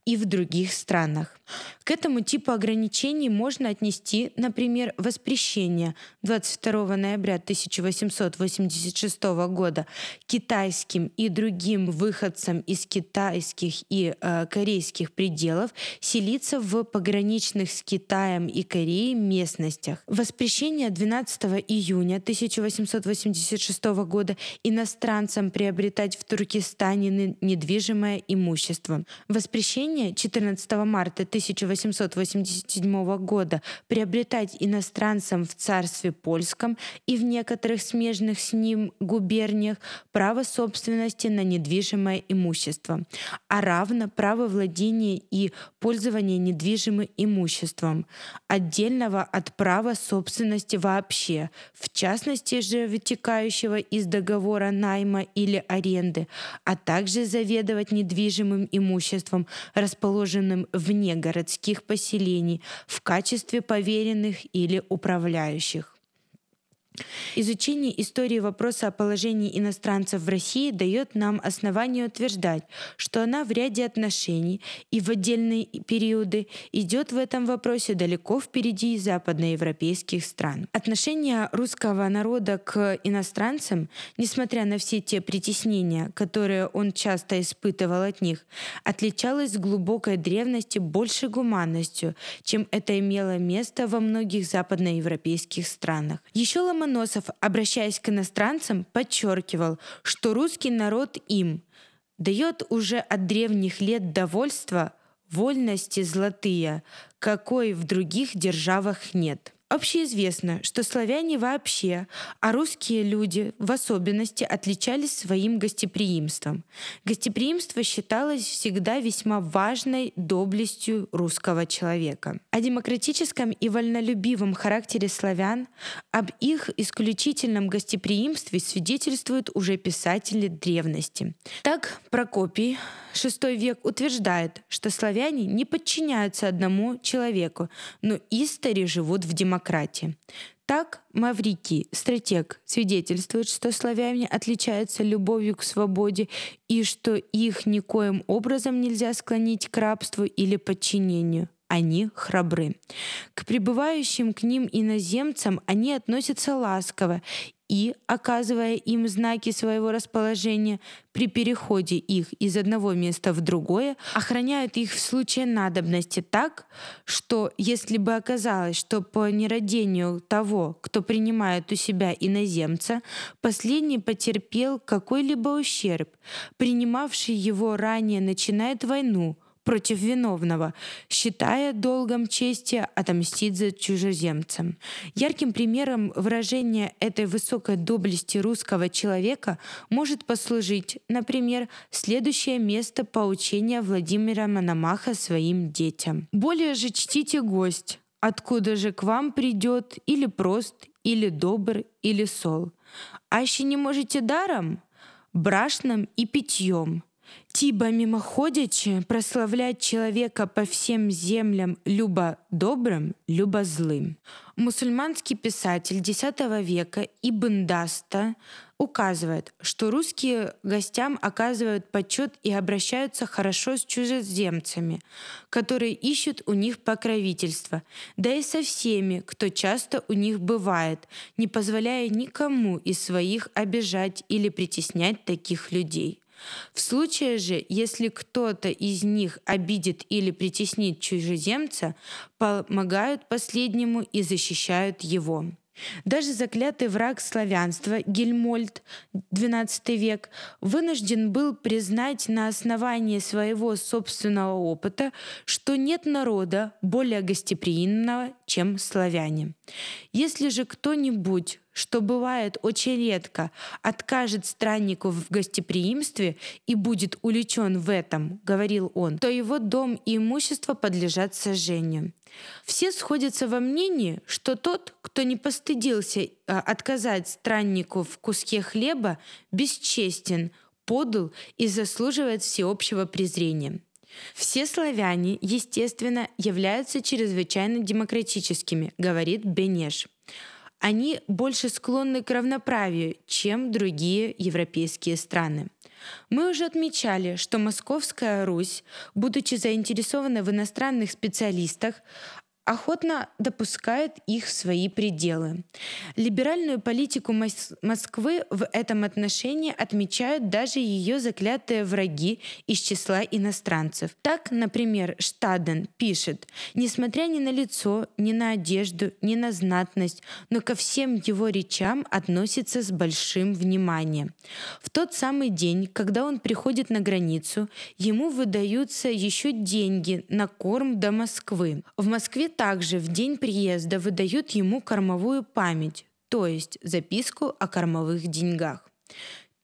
и в других странах. К этому типу ограничений можно отнести, например, воспрещение 22 ноября 1886 года китайским и другим выходцам из китайских и э, корейских пределов селиться в пограничных с Китаем и Кореей местностях. Воспрещение 12 июня 1886 года иностранцам приобретать в Туркестане недвижимое имущество. Воспрещение 14 марта 1887 года приобретать иностранцам в царстве польском и в некоторых смежных с ним губерниях право собственности на недвижимое имущество, а равно право владения и пользования недвижимым имуществом, отдельного от права собственности вообще, в частности же вытекающего из договора найма или аренды, а также заведовать недвижимым имуществом, расположенным вне городских поселений в качестве поверенных или управляющих. Изучение истории вопроса о положении иностранцев в России дает нам основание утверждать, что она в ряде отношений и в отдельные периоды идет в этом вопросе далеко впереди западноевропейских стран. Отношение русского народа к иностранцам, несмотря на все те притеснения, которые он часто испытывал от них, отличалось глубокой древности большей гуманностью, чем это имело место во многих западноевропейских странах. Еще Ломоносов Ломоносов, обращаясь к иностранцам, подчеркивал, что русский народ им дает уже от древних лет довольство, вольности золотые, какой в других державах нет. Общеизвестно, что славяне вообще, а русские люди в особенности отличались своим гостеприимством. Гостеприимство считалось всегда весьма важной доблестью русского человека. О демократическом и вольнолюбивом характере славян, об их исключительном гостеприимстве свидетельствуют уже писатели древности. Так Прокопий, VI век, утверждает, что славяне не подчиняются одному человеку, но истори живут в демократии демократии. Так Маврикий, стратег, свидетельствует, что славяне отличаются любовью к свободе и что их никоим образом нельзя склонить к рабству или подчинению они храбры. К прибывающим к ним иноземцам они относятся ласково и, оказывая им знаки своего расположения при переходе их из одного места в другое, охраняют их в случае надобности так, что если бы оказалось, что по нерадению того, кто принимает у себя иноземца, последний потерпел какой-либо ущерб, принимавший его ранее начинает войну – против виновного, считая долгом чести отомстить за чужеземцем. Ярким примером выражения этой высокой доблести русского человека может послужить, например, следующее место поучения Владимира Мономаха своим детям. «Более же чтите гость, откуда же к вам придет или прост, или добр, или сол. Аще не можете даром, брашным и питьем, ти бо мимоходячи прославлять человека по всем землям любо добрым, любо злым. Мусульманский писатель X века Ибн Даста указывает, что русские гостям оказывают почет и обращаются хорошо с чужеземцами, которые ищут у них покровительства, да и со всеми, кто часто у них бывает, не позволяя никому из своих обижать или притеснять таких людей. В случае же, если кто-то из них обидит или притеснит чужеземца, помогают последнему и защищают его. Даже заклятый враг славянства Гельмольд XII век вынужден был признать на основании своего собственного опыта, что нет народа более гостеприимного, чем славяне. Если же кто-нибудь что бывает очень редко, откажет страннику в гостеприимстве и будет уличен в этом, говорил он, то его дом и имущество подлежат сожжению. Все сходятся во мнении, что тот, кто не постыдился а, отказать страннику в куске хлеба, бесчестен, подл и заслуживает всеобщего презрения. Все славяне, естественно, являются чрезвычайно демократическими, говорит Бенеш они больше склонны к равноправию, чем другие европейские страны. Мы уже отмечали, что Московская Русь, будучи заинтересована в иностранных специалистах, охотно допускает их в свои пределы. Либеральную политику Москвы в этом отношении отмечают даже ее заклятые враги из числа иностранцев. Так, например, Штаден пишет, несмотря ни на лицо, ни на одежду, ни на знатность, но ко всем его речам относится с большим вниманием. В тот самый день, когда он приходит на границу, ему выдаются еще деньги на корм до Москвы. В Москве также в день приезда выдают ему кормовую память, то есть записку о кормовых деньгах.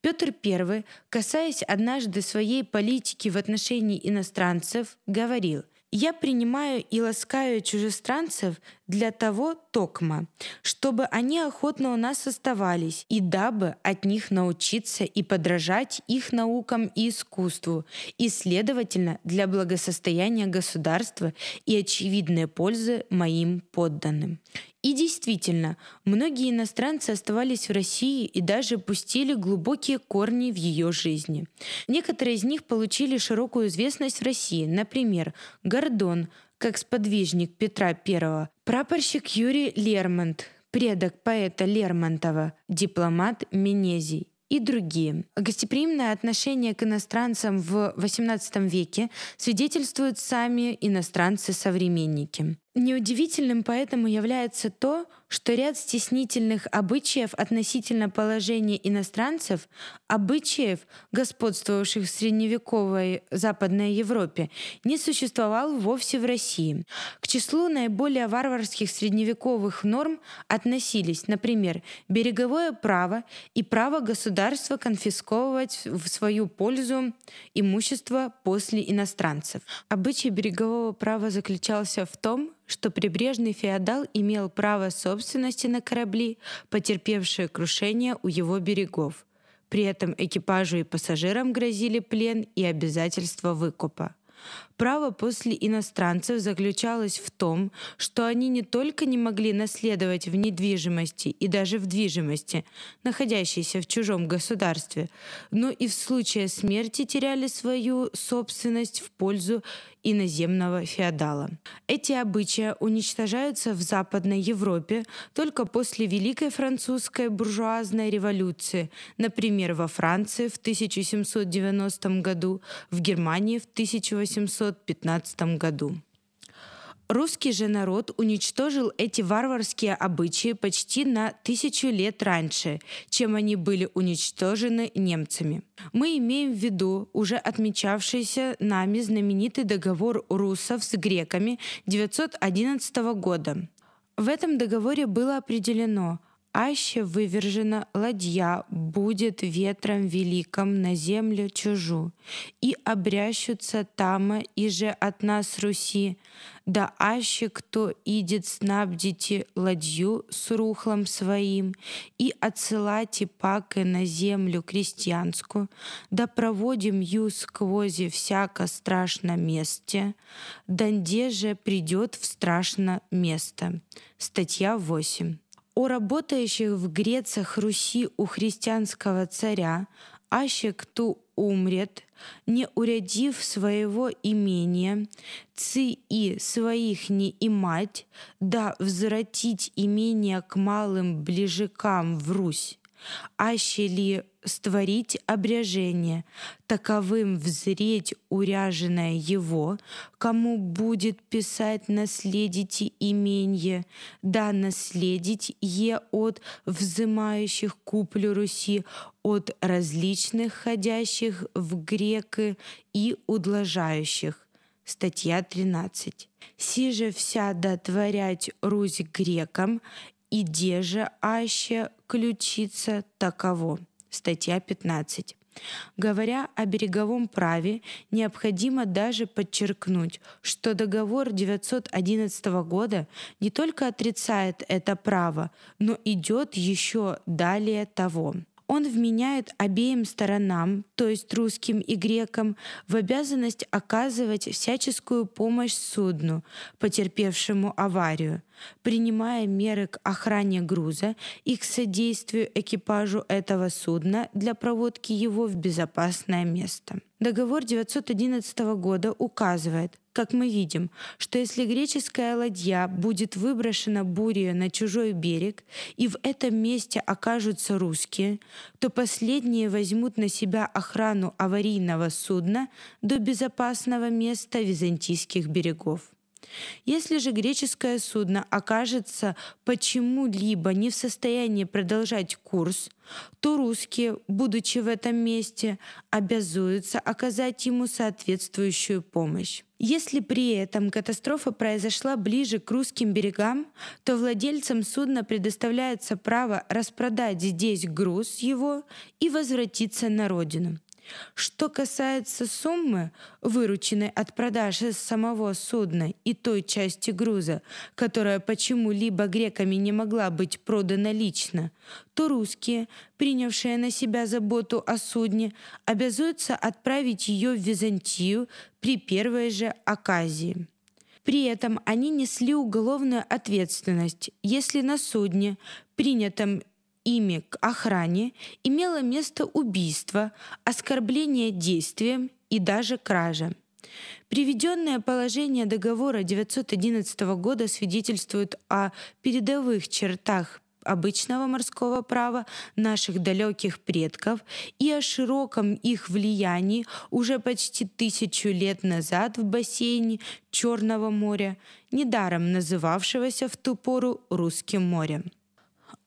Петр I, касаясь однажды своей политики в отношении иностранцев, говорил «Я принимаю и ласкаю чужестранцев для того токма, чтобы они охотно у нас оставались, и дабы от них научиться и подражать их наукам и искусству, и, следовательно, для благосостояния государства и очевидной пользы моим подданным. И действительно, многие иностранцы оставались в России и даже пустили глубокие корни в ее жизни. Некоторые из них получили широкую известность в России, например, Гордон, как сподвижник Петра I, прапорщик Юрий Лермонт, предок поэта Лермонтова, дипломат Менезий и другие. Гостеприимное отношение к иностранцам в XVIII веке свидетельствуют сами иностранцы-современники. Неудивительным поэтому является то, что ряд стеснительных обычаев относительно положения иностранцев, обычаев, господствовавших в средневековой Западной Европе, не существовал вовсе в России. К числу наиболее варварских средневековых норм относились, например, береговое право и право государства конфисковывать в свою пользу имущество после иностранцев. Обычай берегового права заключался в том, что прибрежный феодал имел право собственности на корабли, потерпевшие крушение у его берегов. При этом экипажу и пассажирам грозили плен и обязательство выкупа. Право после иностранцев заключалось в том, что они не только не могли наследовать в недвижимости и даже в движимости, находящейся в чужом государстве, но и в случае смерти теряли свою собственность в пользу иноземного феодала. Эти обычаи уничтожаются в Западной Европе только после Великой французской буржуазной революции, например, во Франции в 1790 году, в Германии в 1815 году. Русский же народ уничтожил эти варварские обычаи почти на тысячу лет раньше, чем они были уничтожены немцами. Мы имеем в виду уже отмечавшийся нами знаменитый договор русов с греками 911 года. В этом договоре было определено – аще вывержена ладья будет ветром великом на землю чужу, и обрящутся тама и же от нас Руси, да аще кто идет снабдите ладью с рухлом своим, и отсылайте паки на землю крестьянскую, да проводим ю сквозь всяко страшно месте, данде же придет в страшно место. Статья 8 о работающих в Грецах Руси у христианского царя, аще кто умрет, не урядив своего имения, ци и своих не имать, да возвратить имение к малым ближекам в Русь. Аще ли створить обряжение, таковым взреть уряженное его, кому будет писать наследите именье, да наследить е от взымающих куплю Руси, от различных ходящих в греки и удлажающих. Статья 13. «Си же вся дотворять Русь грекам, и же аще ключица таково. Статья 15. Говоря о береговом праве, необходимо даже подчеркнуть, что договор 911 года не только отрицает это право, но идет еще далее того. Он вменяет обеим сторонам, то есть русским и грекам, в обязанность оказывать всяческую помощь судну, потерпевшему аварию, принимая меры к охране груза и к содействию экипажу этого судна для проводки его в безопасное место. Договор 911 года указывает, как мы видим, что если греческая ладья будет выброшена бурей на чужой берег, и в этом месте окажутся русские, то последние возьмут на себя охрану аварийного судна до безопасного места византийских берегов. Если же греческое судно окажется почему-либо не в состоянии продолжать курс, то русские, будучи в этом месте, обязуются оказать ему соответствующую помощь. Если при этом катастрофа произошла ближе к русским берегам, то владельцам судна предоставляется право распродать здесь груз его и возвратиться на родину. Что касается суммы, вырученной от продажи самого судна и той части груза, которая почему-либо греками не могла быть продана лично, то русские, принявшие на себя заботу о судне, обязуются отправить ее в Византию при первой же оказии. При этом они несли уголовную ответственность, если на судне, принятом ими к охране имело место убийство, оскорбление действием и даже кража. Приведенное положение договора 911 года свидетельствует о передовых чертах обычного морского права наших далеких предков и о широком их влиянии уже почти тысячу лет назад в бассейне Черного моря, недаром называвшегося в ту пору Русским морем.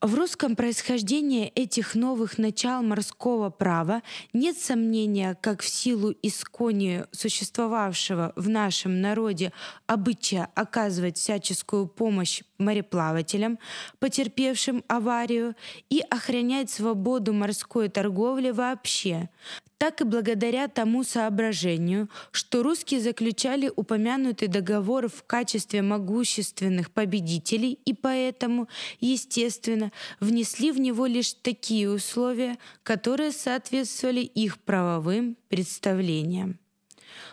В русском происхождении этих новых начал морского права нет сомнения, как в силу исконии существовавшего в нашем народе обычая оказывать всяческую помощь мореплавателям, потерпевшим аварию, и охранять свободу морской торговли вообще, так и благодаря тому соображению, что русские заключали упомянутый договор в качестве могущественных победителей и поэтому, естественно, внесли в него лишь такие условия, которые соответствовали их правовым представлениям.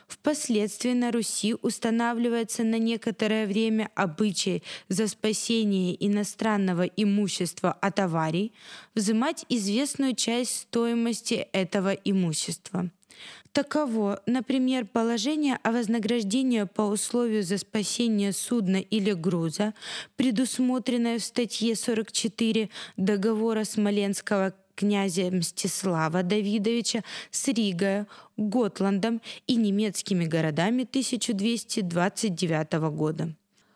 Впоследствии на Руси устанавливается на некоторое время обычай за спасение иностранного имущества от аварий взимать известную часть стоимости этого имущества. Таково, например, положение о вознаграждении по условию за спасение судна или груза, предусмотренное в статье 44 договора Смоленского князя Мстислава Давидовича с Ригой, Готландом и немецкими городами 1229 года.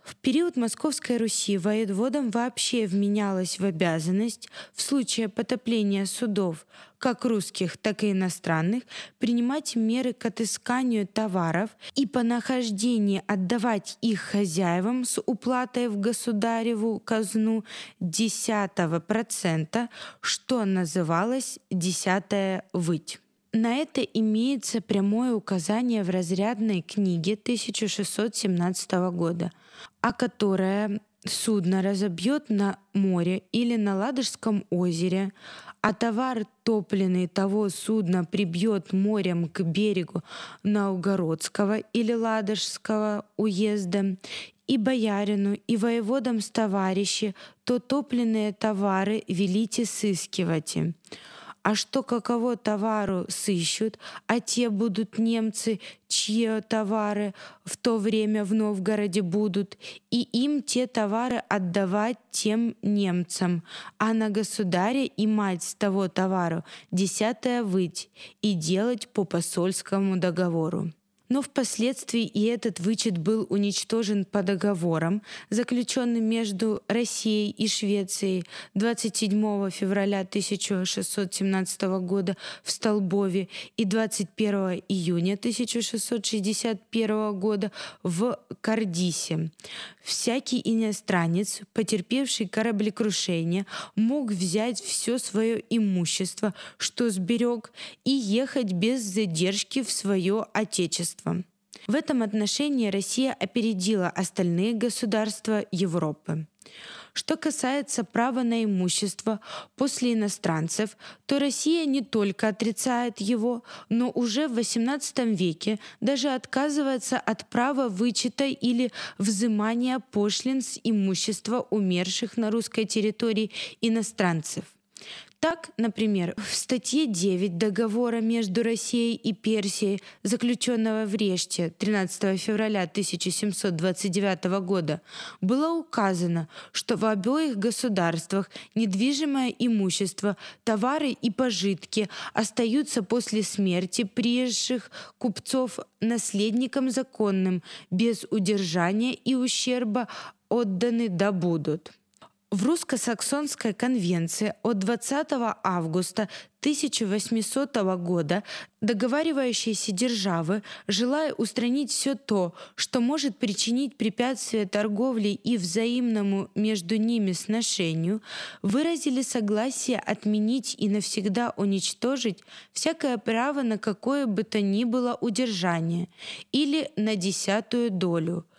В период Московской Руси воеводам вообще вменялось в обязанность в случае потопления судов, как русских, так и иностранных, принимать меры к отысканию товаров и по нахождении отдавать их хозяевам с уплатой в государеву казну 10%, что называлось «десятая выть». На это имеется прямое указание в разрядной книге 1617 года – а которое судно разобьет на море или на Ладожском озере, а товар топленный того судна прибьет морем к берегу Наугородского или Ладожского уезда, и боярину, и воеводам с товарищи, то топленные товары велите сыскивать а что каково товару сыщут, а те будут немцы, чьи товары в то время в Новгороде будут, и им те товары отдавать тем немцам, а на государя и мать с того товару десятая выть и делать по посольскому договору. Но впоследствии и этот вычет был уничтожен по договорам, заключенным между Россией и Швецией 27 февраля 1617 года в Столбове и 21 июня 1661 года в Кардисе. Всякий иностранец, потерпевший кораблекрушение, мог взять все свое имущество, что сберег, и ехать без задержки в свое отечество. В этом отношении Россия опередила остальные государства Европы. Что касается права на имущество после иностранцев, то Россия не только отрицает его, но уже в XVIII веке даже отказывается от права вычета или взимания пошлин с имущества умерших на русской территории иностранцев. Так, например, в статье 9 договора между Россией и Персией, заключенного в Реште 13 февраля 1729 года, было указано, что в обоих государствах недвижимое имущество, товары и пожитки остаются после смерти приезжих купцов наследникам законным, без удержания и ущерба отданы да будут. В русско-саксонской конвенции от 20 августа 1800 года договаривающиеся державы, желая устранить все то, что может причинить препятствие торговле и взаимному между ними сношению, выразили согласие отменить и навсегда уничтожить всякое право на какое бы то ни было удержание или на десятую долю –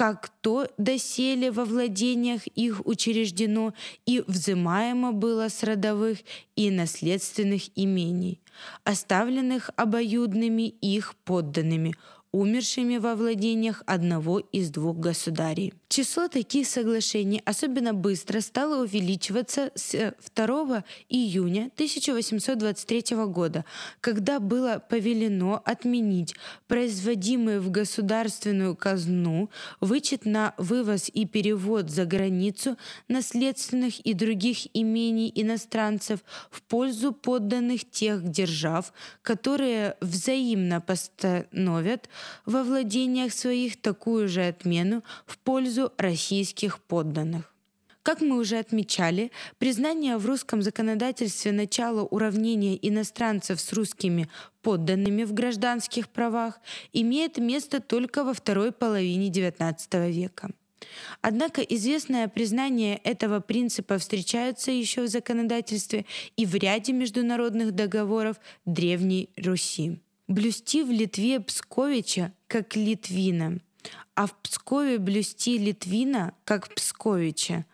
как то доселе во владениях их учреждено и взымаемо было с родовых и наследственных имений, оставленных обоюдными их подданными, умершими во владениях одного из двух государей. Число таких соглашений особенно быстро стало увеличиваться с 2 июня 1823 года, когда было повелено отменить производимый в государственную казну вычет на вывоз и перевод за границу наследственных и других имений иностранцев в пользу подданных тех держав, которые взаимно постановят во владениях своих такую же отмену в пользу пользу российских подданных. Как мы уже отмечали, признание в русском законодательстве начала уравнения иностранцев с русскими подданными в гражданских правах имеет место только во второй половине XIX века. Однако известное признание этого принципа встречается еще в законодательстве и в ряде международных договоров Древней Руси. Блюсти в Литве Псковича как Литвина – а в Пскове блюсти Литвина, как Псковича,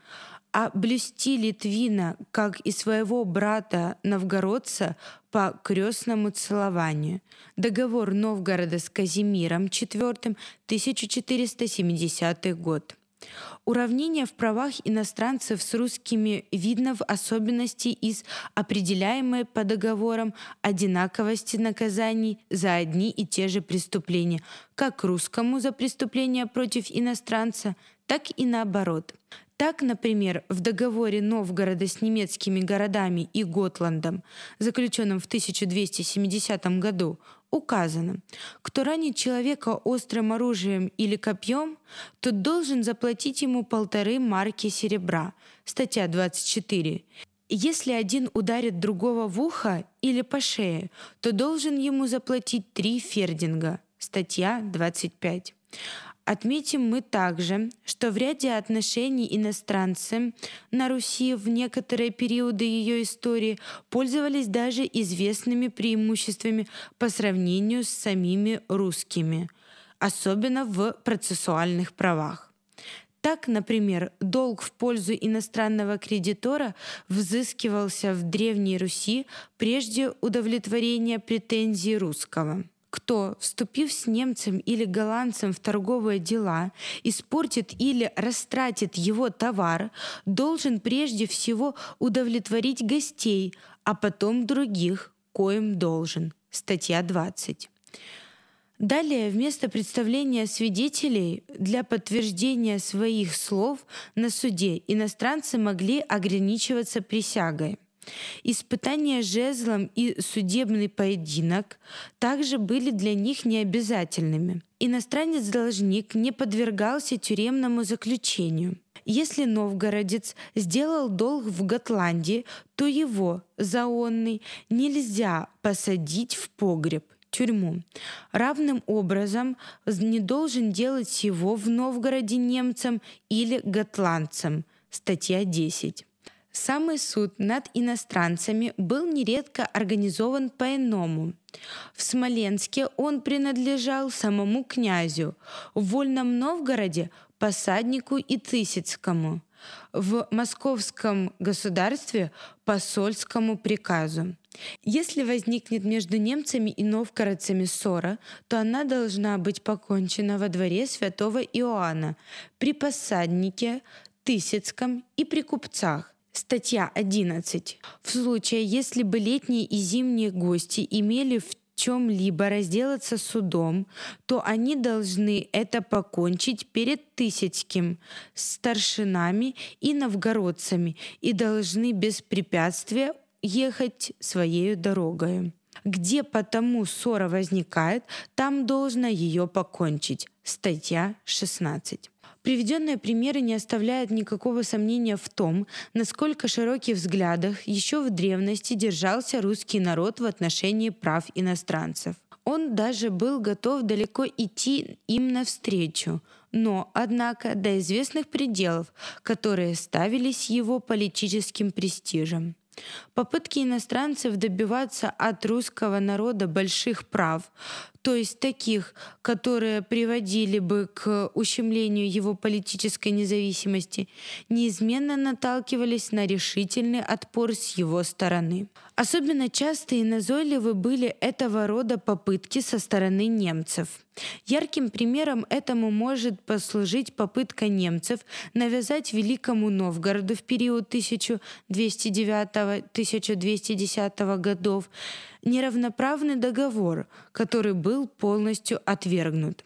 а блюсти Литвина, как и своего брата новгородца, по крестному целованию. Договор Новгорода с Казимиром IV, 1470 год. Уравнение в правах иностранцев с русскими видно в особенности из определяемой по договорам одинаковости наказаний за одни и те же преступления, как русскому за преступления против иностранца, так и наоборот. Так, например, в договоре Новгорода с немецкими городами и Готландом, заключенном в 1270 году, указано, кто ранит человека острым оружием или копьем, тот должен заплатить ему полторы марки серебра, статья 24. Если один ударит другого в ухо или по шее, то должен ему заплатить три фердинга, статья 25. Отметим мы также, что в ряде отношений иностранцы на Руси в некоторые периоды ее истории пользовались даже известными преимуществами по сравнению с самими русскими, особенно в процессуальных правах. Так, например, долг в пользу иностранного кредитора взыскивался в Древней Руси прежде удовлетворения претензий русского – кто, вступив с немцем или голландцем в торговые дела, испортит или растратит его товар, должен прежде всего удовлетворить гостей, а потом других, коим должен. Статья 20. Далее, вместо представления свидетелей для подтверждения своих слов на суде иностранцы могли ограничиваться присягой – Испытания жезлом и судебный поединок также были для них необязательными. Иностранец-должник не подвергался тюремному заключению. Если новгородец сделал долг в Готландии, то его, заонный, нельзя посадить в погреб, тюрьму. Равным образом не должен делать его в Новгороде немцам или готландцам. Статья 10. Самый суд над иностранцами был нередко организован по-иному. В Смоленске он принадлежал самому князю, в Вольном Новгороде – посаднику и Тысяцкому, в Московском государстве – посольскому приказу. Если возникнет между немцами и новгородцами ссора, то она должна быть покончена во дворе святого Иоанна, при посаднике, Тысяцком и при купцах, Статья 11. В случае, если бы летние и зимние гости имели в чем-либо разделаться судом, то они должны это покончить перед Тысяцким, старшинами и новгородцами и должны без препятствия ехать своей дорогой. Где потому ссора возникает, там должно ее покончить. Статья 16. Приведенные примеры не оставляют никакого сомнения в том, насколько широких взглядах еще в древности держался русский народ в отношении прав иностранцев. Он даже был готов далеко идти им навстречу, но, однако, до известных пределов, которые ставились его политическим престижем. Попытки иностранцев добиваться от русского народа больших прав то есть таких, которые приводили бы к ущемлению его политической независимости, неизменно наталкивались на решительный отпор с его стороны. Особенно часто и назойливы были этого рода попытки со стороны немцев. Ярким примером этому может послужить попытка немцев навязать Великому Новгороду в период 1209-1210 годов неравноправный договор, который был полностью отвергнут.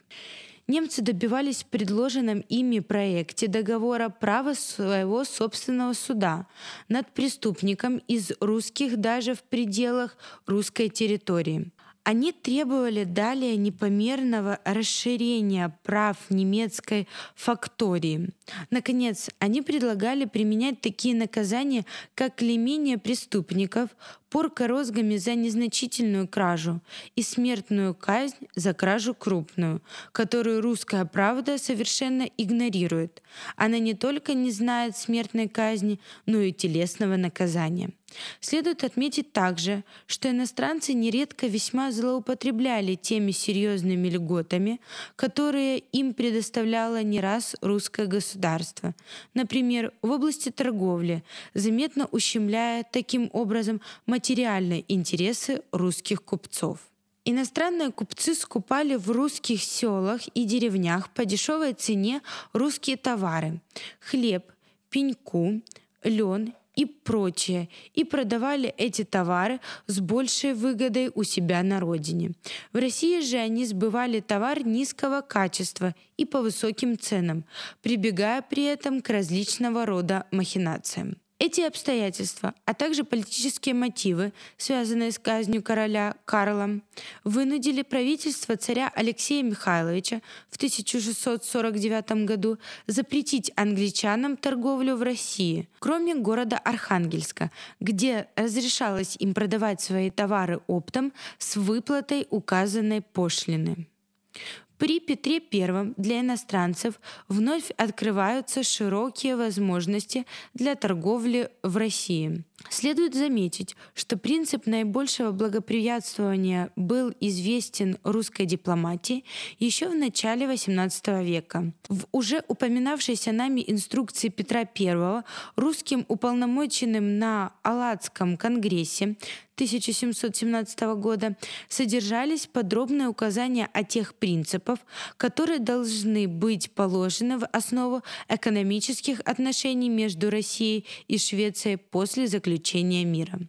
Немцы добивались в предложенном ими проекте договора права своего собственного суда над преступником из русских даже в пределах русской территории. Они требовали далее непомерного расширения прав немецкой фактории. Наконец, они предлагали применять такие наказания, как клеймение преступников, порка розгами за незначительную кражу и смертную казнь за кражу крупную, которую русская правда совершенно игнорирует. Она не только не знает смертной казни, но и телесного наказания. Следует отметить также, что иностранцы нередко весьма злоупотребляли теми серьезными льготами, которые им предоставляло не раз русское государство. Например, в области торговли, заметно ущемляя таким образом материальные интересы русских купцов. Иностранные купцы скупали в русских селах и деревнях по дешевой цене русские товары – хлеб, пеньку, лен и прочее, и продавали эти товары с большей выгодой у себя на родине. В России же они сбывали товар низкого качества и по высоким ценам, прибегая при этом к различного рода махинациям. Эти обстоятельства, а также политические мотивы, связанные с казнью короля Карла, вынудили правительство царя Алексея Михайловича в 1649 году запретить англичанам торговлю в России, кроме города Архангельска, где разрешалось им продавать свои товары оптом с выплатой указанной пошлины. При Петре I для иностранцев вновь открываются широкие возможности для торговли в России. Следует заметить, что принцип наибольшего благоприятствования был известен русской дипломатии еще в начале XVIII века. В уже упоминавшейся нами инструкции Петра I русским уполномоченным на Алладском конгрессе 1717 года содержались подробные указания о тех принципах, которые должны быть положены в основу экономических отношений между Россией и Швецией после заключения мира.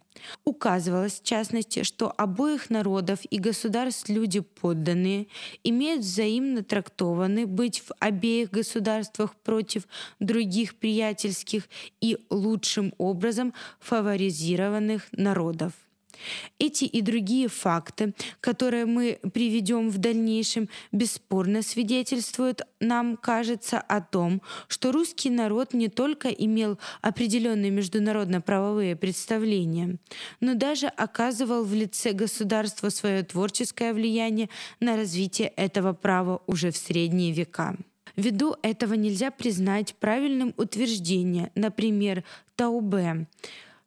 Указывалось, в частности, что обоих народов и государств люди подданные имеют взаимно трактованы быть в обеих государствах против других приятельских и лучшим образом фаворизированных народов. Эти и другие факты, которые мы приведем в дальнейшем, бесспорно свидетельствуют, нам кажется, о том, что русский народ не только имел определенные международно-правовые представления, но даже оказывал в лице государства свое творческое влияние на развитие этого права уже в средние века. Ввиду этого нельзя признать правильным утверждение, например, Таубе,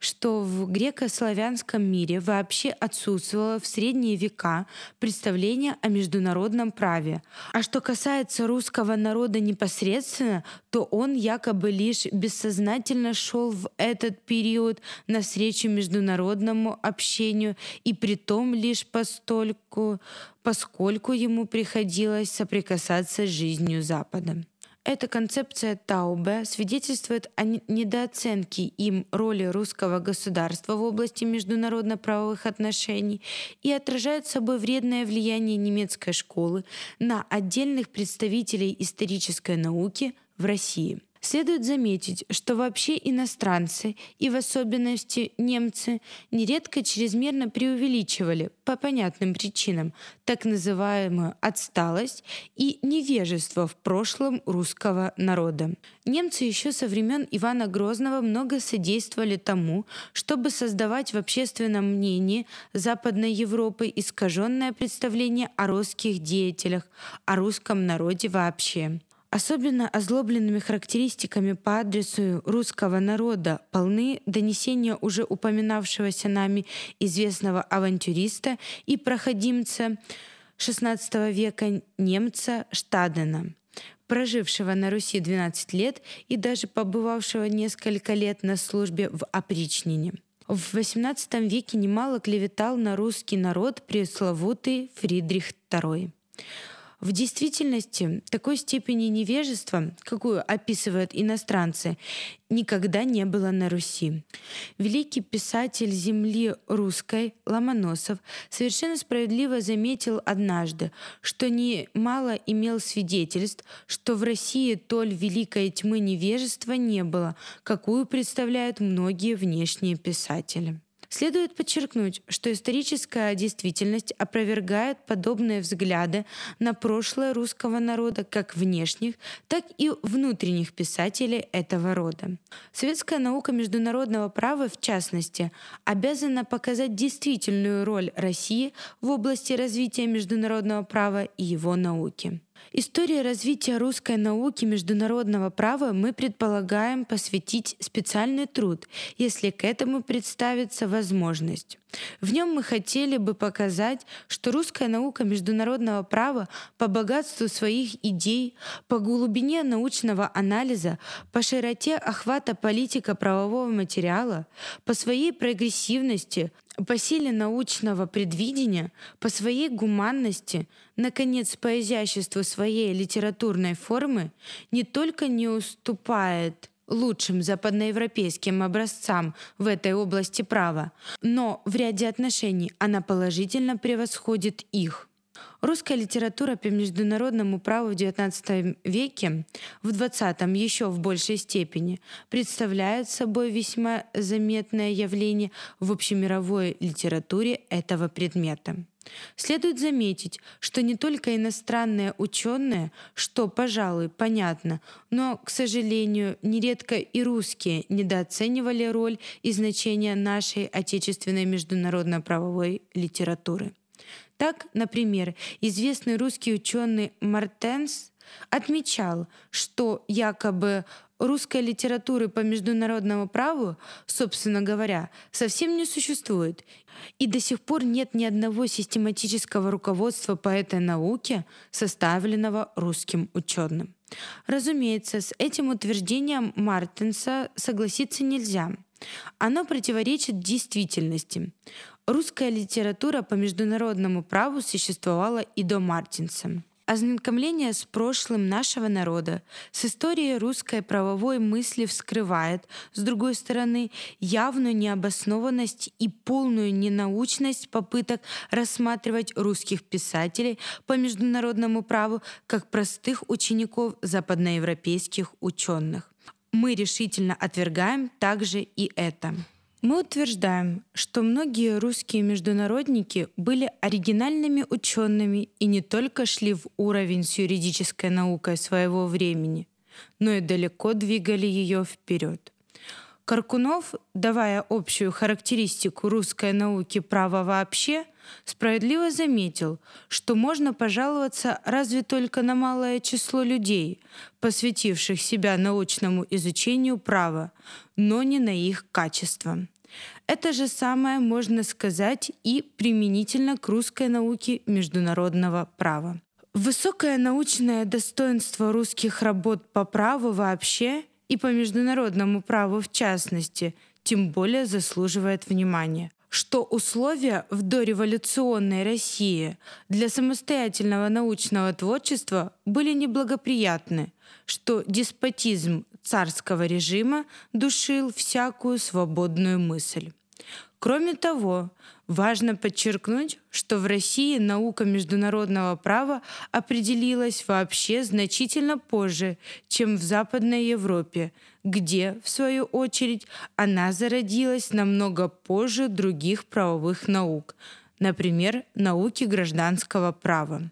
что в греко-славянском мире вообще отсутствовало в средние века представление о международном праве. А что касается русского народа непосредственно, то он якобы лишь бессознательно шел в этот период навстречу международному общению и притом лишь постольку, поскольку ему приходилось соприкасаться с жизнью Запада. Эта концепция Таубе свидетельствует о недооценке им роли русского государства в области международно-правовых отношений и отражает собой вредное влияние немецкой школы на отдельных представителей исторической науки в России. Следует заметить, что вообще иностранцы, и в особенности немцы, нередко чрезмерно преувеличивали, по понятным причинам, так называемую отсталость и невежество в прошлом русского народа. Немцы еще со времен Ивана Грозного много содействовали тому, чтобы создавать в общественном мнении Западной Европы искаженное представление о русских деятелях, о русском народе вообще. Особенно озлобленными характеристиками по адресу русского народа полны донесения уже упоминавшегося нами известного авантюриста и проходимца XVI века немца Штадена, прожившего на Руси 12 лет и даже побывавшего несколько лет на службе в опричнине. В XVIII веке немало клеветал на русский народ пресловутый Фридрих II. В действительности такой степени невежества, какую описывают иностранцы, никогда не было на Руси. Великий писатель земли русской Ломоносов совершенно справедливо заметил однажды, что немало имел свидетельств, что в России толь великой тьмы невежества не было, какую представляют многие внешние писатели. Следует подчеркнуть, что историческая действительность опровергает подобные взгляды на прошлое русского народа как внешних, так и внутренних писателей этого рода. Советская наука международного права, в частности, обязана показать действительную роль России в области развития международного права и его науки. История развития русской науки международного права мы предполагаем посвятить специальный труд, если к этому представится возможность. В нем мы хотели бы показать, что русская наука международного права по богатству своих идей, по глубине научного анализа, по широте охвата политика правового материала, по своей прогрессивности, по силе научного предвидения, по своей гуманности, наконец, по изяществу своей литературной формы не только не уступает лучшим западноевропейским образцам в этой области права, но в ряде отношений она положительно превосходит их. Русская литература по международному праву в XIX веке, в XX еще в большей степени, представляет собой весьма заметное явление в общемировой литературе этого предмета. Следует заметить, что не только иностранные ученые, что, пожалуй, понятно, но, к сожалению, нередко и русские недооценивали роль и значение нашей отечественной международно-правовой литературы. Так, например, известный русский ученый Мартенс отмечал, что якобы русской литературы по международному праву, собственно говоря, совсем не существует. И до сих пор нет ни одного систематического руководства по этой науке, составленного русским ученым. Разумеется, с этим утверждением Мартенса согласиться нельзя. Оно противоречит действительности. Русская литература по международному праву существовала и до Мартинса. Ознакомление с прошлым нашего народа, с историей русской правовой мысли вскрывает, с другой стороны, явную необоснованность и полную ненаучность попыток рассматривать русских писателей по международному праву как простых учеников западноевропейских ученых. Мы решительно отвергаем также и это. Мы утверждаем, что многие русские международники были оригинальными учеными и не только шли в уровень с юридической наукой своего времени, но и далеко двигали ее вперед. Каркунов, давая общую характеристику русской науки права вообще, справедливо заметил, что можно пожаловаться разве только на малое число людей, посвятивших себя научному изучению права, но не на их качество. Это же самое можно сказать и применительно к русской науке международного права. Высокое научное достоинство русских работ по праву вообще и по международному праву в частности тем более заслуживает внимания что условия в дореволюционной России для самостоятельного научного творчества были неблагоприятны, что деспотизм царского режима душил всякую свободную мысль. Кроме того, важно подчеркнуть, что в России наука международного права определилась вообще значительно позже, чем в Западной Европе, где, в свою очередь, она зародилась намного позже других правовых наук, например, науки гражданского права.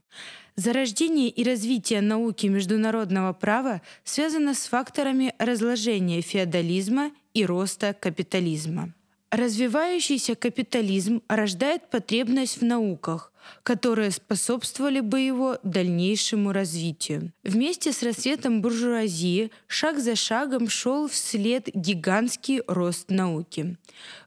Зарождение и развитие науки международного права связано с факторами разложения феодализма и роста капитализма. Развивающийся капитализм рождает потребность в науках, которые способствовали бы его дальнейшему развитию. Вместе с рассветом буржуазии шаг за шагом шел вслед гигантский рост науки.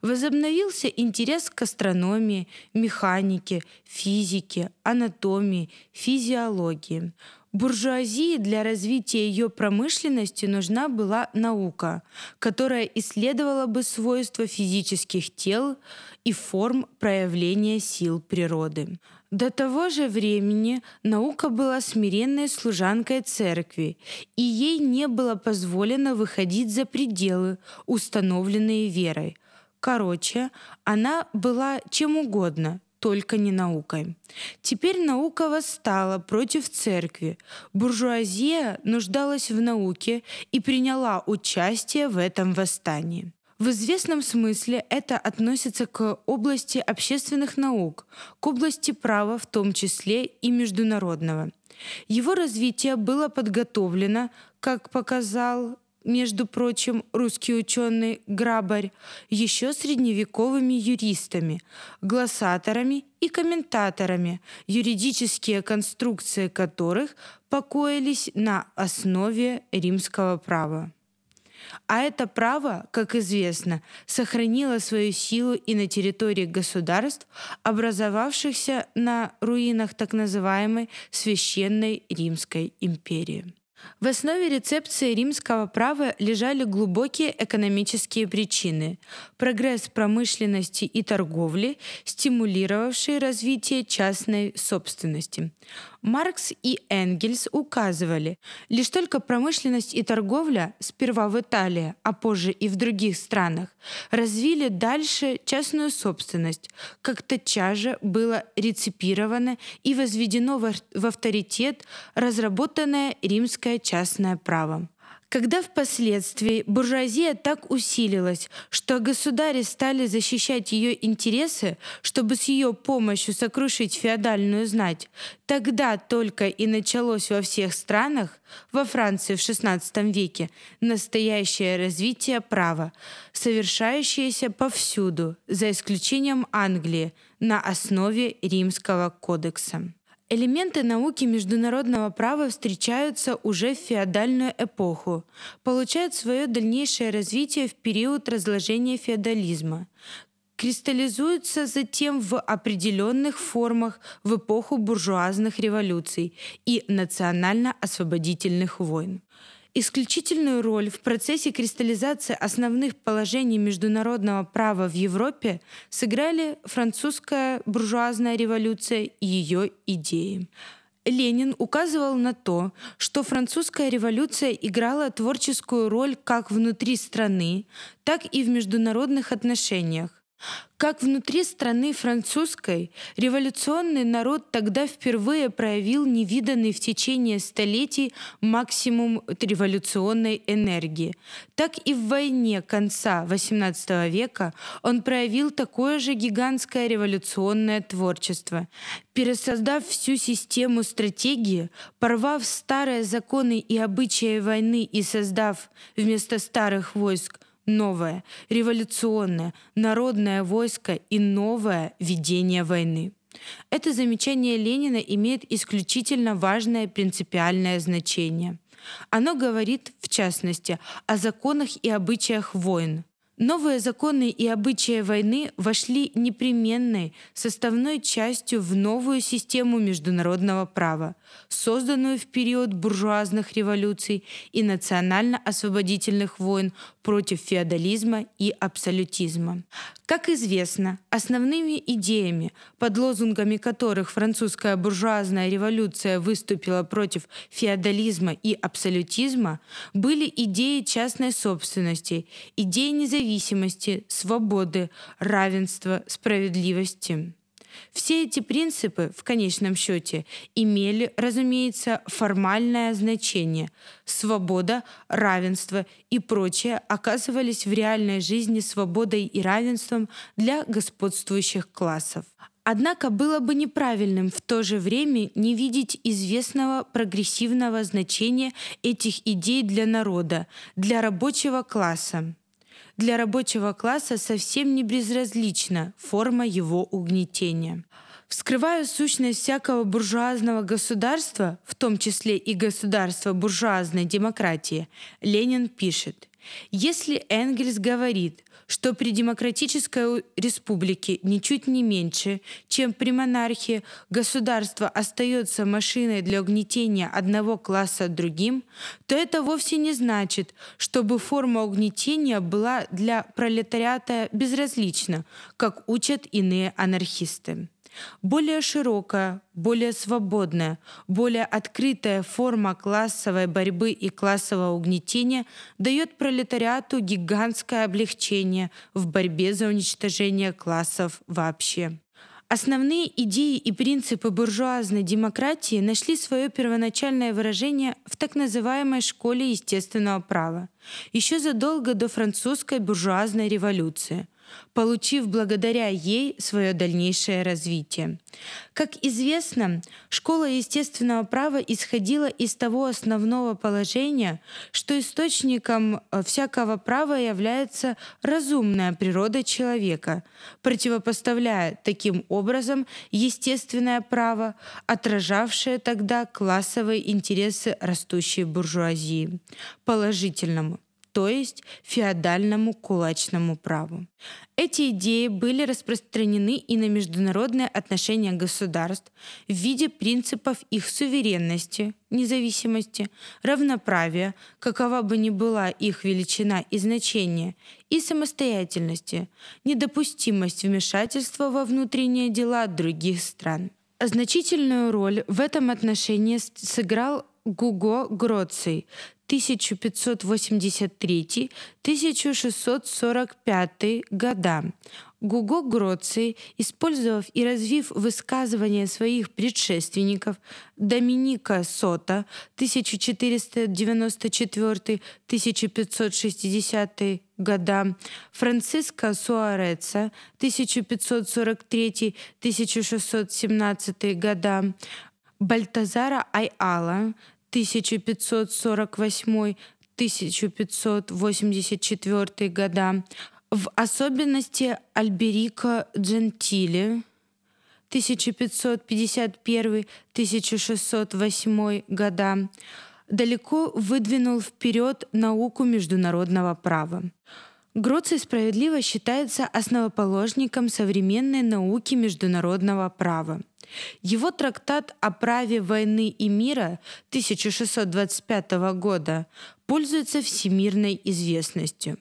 Возобновился интерес к астрономии, механике, физике, анатомии, физиологии. Буржуазии для развития ее промышленности нужна была наука, которая исследовала бы свойства физических тел и форм проявления сил природы. До того же времени наука была смиренной служанкой церкви, и ей не было позволено выходить за пределы, установленные верой. Короче, она была чем угодно, только не наукой. Теперь наука восстала против церкви. Буржуазия нуждалась в науке и приняла участие в этом восстании. В известном смысле это относится к области общественных наук, к области права в том числе и международного. Его развитие было подготовлено, как показал между прочим, русский ученый Грабарь, еще средневековыми юристами, глоссаторами и комментаторами, юридические конструкции которых покоились на основе римского права. А это право, как известно, сохранило свою силу и на территории государств, образовавшихся на руинах так называемой Священной Римской империи. В основе рецепции римского права лежали глубокие экономические причины. Прогресс промышленности и торговли, стимулировавший развитие частной собственности. Маркс и Энгельс указывали, лишь только промышленность и торговля, сперва в Италии, а позже и в других странах, развили дальше частную собственность, как тотчас же было реципировано и возведено в авторитет разработанное римское частное право. Когда впоследствии буржуазия так усилилась, что государи стали защищать ее интересы, чтобы с ее помощью сокрушить феодальную знать, тогда только и началось во всех странах, во Франции в XVI веке, настоящее развитие права, совершающееся повсюду, за исключением Англии, на основе Римского кодекса. Элементы науки международного права встречаются уже в феодальную эпоху, получают свое дальнейшее развитие в период разложения феодализма, кристаллизуются затем в определенных формах в эпоху буржуазных революций и национально-освободительных войн. Исключительную роль в процессе кристаллизации основных положений международного права в Европе сыграли французская буржуазная революция и ее идеи. Ленин указывал на то, что французская революция играла творческую роль как внутри страны, так и в международных отношениях, как внутри страны французской революционный народ тогда впервые проявил невиданный в течение столетий максимум революционной энергии, так и в войне конца XVIII века он проявил такое же гигантское революционное творчество. Пересоздав всю систему стратегии, порвав старые законы и обычаи войны и создав вместо старых войск новое, революционное, народное войско и новое ведение войны. Это замечание Ленина имеет исключительно важное принципиальное значение. Оно говорит, в частности, о законах и обычаях войн, Новые законы и обычаи войны вошли непременной составной частью в новую систему международного права, созданную в период буржуазных революций и национально-освободительных войн против феодализма и абсолютизма. Как известно, основными идеями, под лозунгами которых французская буржуазная революция выступила против феодализма и абсолютизма, были идеи частной собственности, идеи независимости, свободы, равенства, справедливости. Все эти принципы в конечном счете имели, разумеется, формальное значение. Свобода, равенство и прочее оказывались в реальной жизни свободой и равенством для господствующих классов. Однако было бы неправильным в то же время не видеть известного прогрессивного значения этих идей для народа, для рабочего класса. Для рабочего класса совсем не безразлична форма его угнетения. Вскрывая сущность всякого буржуазного государства, в том числе и государства буржуазной демократии, Ленин пишет, если Энгельс говорит, что при демократической республике ничуть не меньше, чем при монархии, государство остается машиной для угнетения одного класса другим, то это вовсе не значит, чтобы форма угнетения была для пролетариата безразлична, как учат иные анархисты. Более широкая, более свободная, более открытая форма классовой борьбы и классового угнетения дает пролетариату гигантское облегчение в борьбе за уничтожение классов вообще. Основные идеи и принципы буржуазной демократии нашли свое первоначальное выражение в так называемой школе естественного права, еще задолго до французской буржуазной революции – получив благодаря ей свое дальнейшее развитие. Как известно, школа естественного права исходила из того основного положения, что источником э, всякого права является разумная природа человека, противопоставляя таким образом естественное право, отражавшее тогда классовые интересы растущей буржуазии, положительному то есть феодальному кулачному праву. Эти идеи были распространены и на международные отношения государств в виде принципов их суверенности, независимости, равноправия, какова бы ни была их величина и значение, и самостоятельности, недопустимость вмешательства во внутренние дела других стран. Значительную роль в этом отношении сыграл Гуго Гроций, 1583-1645 года. Гуго Гроций, использовав и развив высказывания своих предшественников Доминика Сота 1494-1560 года, Франциско Суареца 1543-1617 года, Бальтазара Айала 1548-1584 года, в особенности Альберико Джентили 1551-1608 года, далеко выдвинул вперед науку международного права. Гроций справедливо считается основоположником современной науки международного права. Его трактат о праве войны и мира 1625 года пользуется всемирной известностью.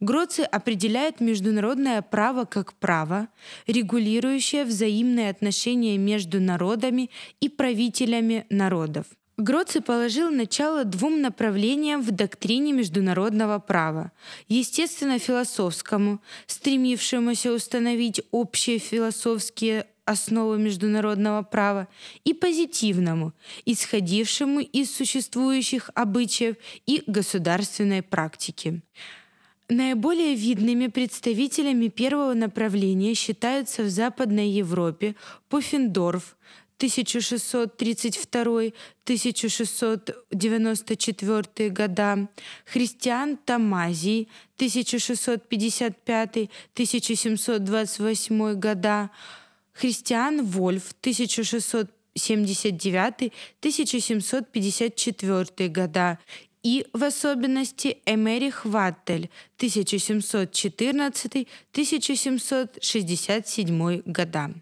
Гроций определяет международное право как право, регулирующее взаимные отношения между народами и правителями народов – Гроци положил начало двум направлениям в доктрине международного права. Естественно-философскому, стремившемуся установить общие философские основы международного права, и позитивному, исходившему из существующих обычаев и государственной практики. Наиболее видными представителями первого направления считаются в Западной Европе Пофендорф, 1632-1694 года, Христиан Тамазий 1655-1728 года, Христиан Вольф 1679-1754 года и в особенности Эмерих Ваттель 1714-1767 года.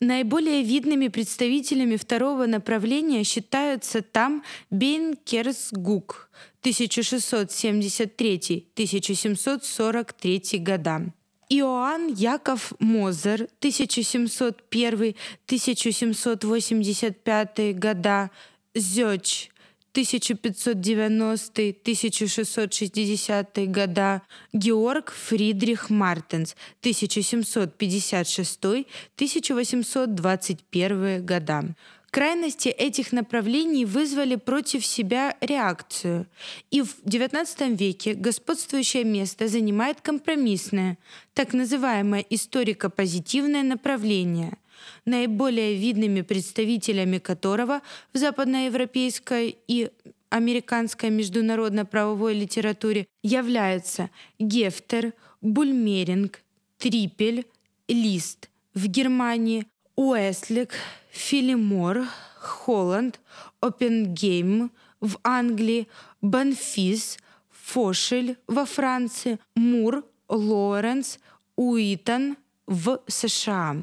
Наиболее видными представителями второго направления считаются там Бейнкерсгук 1673-1743 года. Иоанн Яков Мозер 1701-1785 года, Зёч 1590-1660 года, Георг Фридрих Мартенс 1756-1821 года. Крайности этих направлений вызвали против себя реакцию, и в XIX веке господствующее место занимает компромиссное, так называемое историко-позитивное направление – наиболее видными представителями которого в западноевропейской и американской международно-правовой литературе являются Гефтер, Бульмеринг, Трипель, Лист в Германии, Уэслик, Филимор, Холланд, Оппенгейм в Англии, Банфис, Фошель во Франции, Мур, Лоуренс, Уитон в США.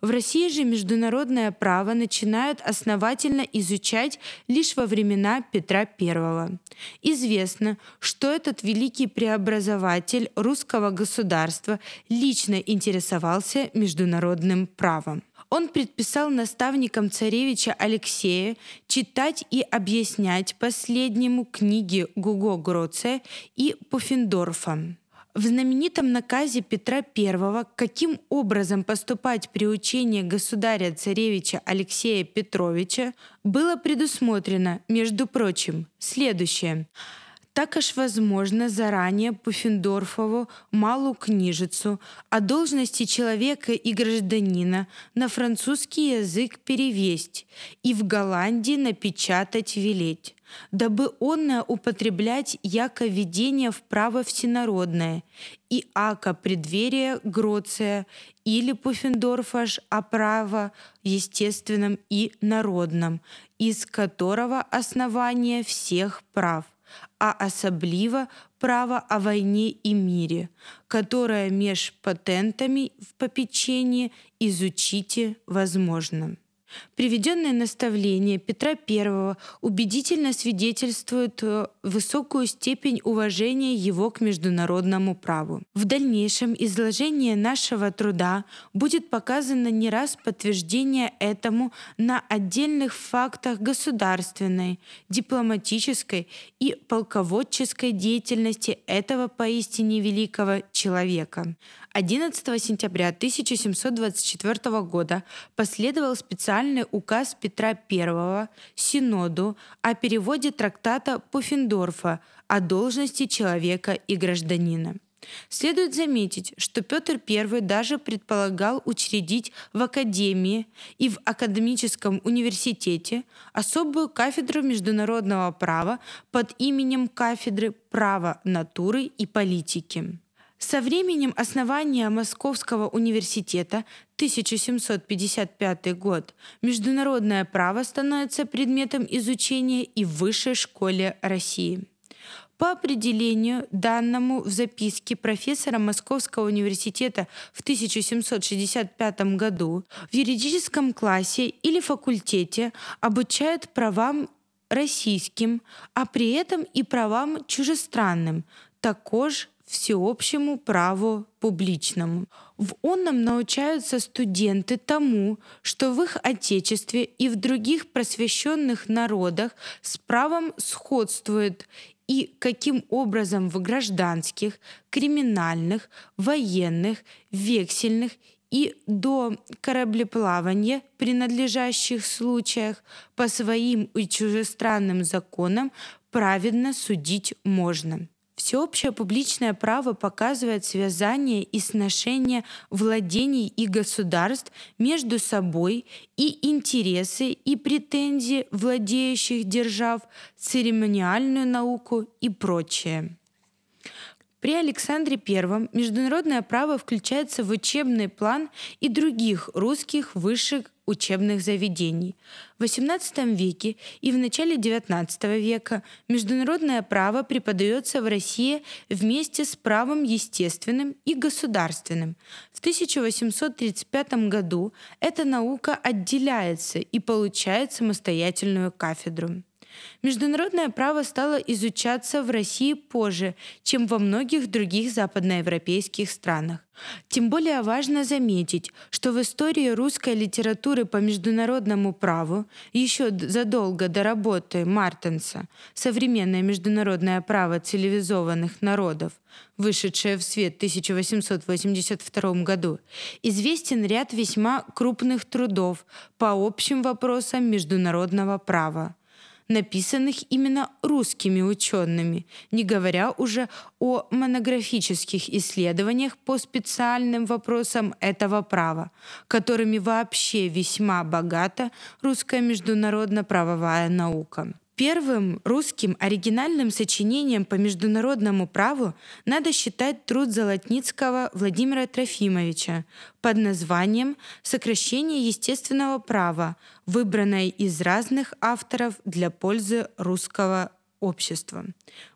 В России же международное право начинают основательно изучать лишь во времена Петра I. Известно, что этот великий преобразователь русского государства лично интересовался международным правом. Он предписал наставникам царевича Алексея читать и объяснять последнему книги Гуго Гроция и Пуффендорфа. В знаменитом наказе Петра I каким образом поступать при учении государя-царевича Алексея Петровича было предусмотрено, между прочим, следующее – також возможно заранее Пуффендорфову малую книжицу о должности человека и гражданина на французский язык перевесть и в Голландии напечатать велеть, дабы онное употреблять яко введение в право всенародное и ака предверие Гроция или Пуффендорфа ж о право естественном и народном, из которого основание всех прав – а особливо право о войне и мире, которое меж патентами в попечении изучите возможно. Приведенное наставление Петра I убедительно свидетельствует э, высокую степень уважения его к международному праву. В дальнейшем изложении нашего труда будет показано не раз подтверждение этому на отдельных фактах государственной, дипломатической и полководческой деятельности этого поистине великого человека. 11 сентября 1724 года последовал специальный указ Петра I Синоду о переводе трактата Пуффендорфа о должности человека и гражданина. Следует заметить, что Петр I даже предполагал учредить в Академии и в Академическом университете особую кафедру международного права под именем кафедры права натуры и политики. Со временем основания Московского университета 1755 год международное право становится предметом изучения и в Высшей школе России. По определению, данному в записке профессора Московского университета в 1765 году, в юридическом классе или факультете обучают правам российским, а при этом и правам чужестранным, також всеобщему праву публичному. В онном научаются студенты тому, что в их Отечестве и в других просвещенных народах с правом сходствует и каким образом в гражданских, криминальных, военных, вексельных и до кораблеплавания принадлежащих случаях по своим и чужестранным законам праведно судить можно. Всеобщее публичное право показывает связание и сношение владений и государств между собой и интересы и претензии владеющих держав, церемониальную науку и прочее. При Александре I международное право включается в учебный план и других русских высших учебных заведений. В XVIII веке и в начале XIX века международное право преподается в России вместе с правом естественным и государственным. В 1835 году эта наука отделяется и получает самостоятельную кафедру. Международное право стало изучаться в России позже, чем во многих других западноевропейских странах. Тем более важно заметить, что в истории русской литературы по международному праву еще задолго до работы Мартенса «Современное международное право цивилизованных народов», вышедшее в свет в 1882 году, известен ряд весьма крупных трудов по общим вопросам международного права написанных именно русскими учеными, не говоря уже о монографических исследованиях по специальным вопросам этого права, которыми вообще весьма богата русская международно-правовая наука. Первым русским оригинальным сочинением по международному праву надо считать труд Золотницкого Владимира Трофимовича под названием «Сокращение естественного права», выбранное из разных авторов для пользы русского общества.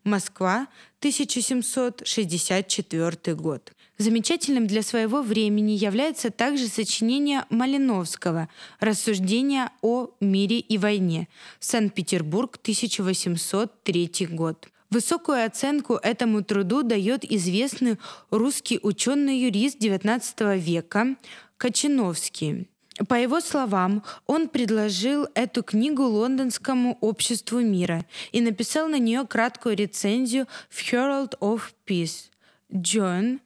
Москва, 1764 год. Замечательным для своего времени является также сочинение Малиновского «Рассуждения о мире и войне. Санкт-Петербург, 1803 год». Высокую оценку этому труду дает известный русский ученый-юрист XIX века Кочиновский. По его словам, он предложил эту книгу Лондонскому обществу мира и написал на нее краткую рецензию в Herald of Peace. Джон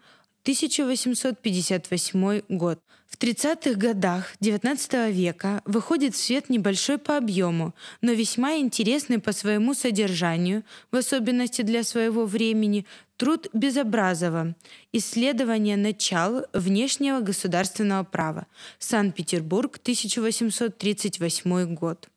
1858 год. В 30-х годах XIX века выходит в свет небольшой по объему, но весьма интересный по своему содержанию, в особенности для своего времени, труд Безобразова «Исследование начал внешнего государственного права. Санкт-Петербург, 1838 год».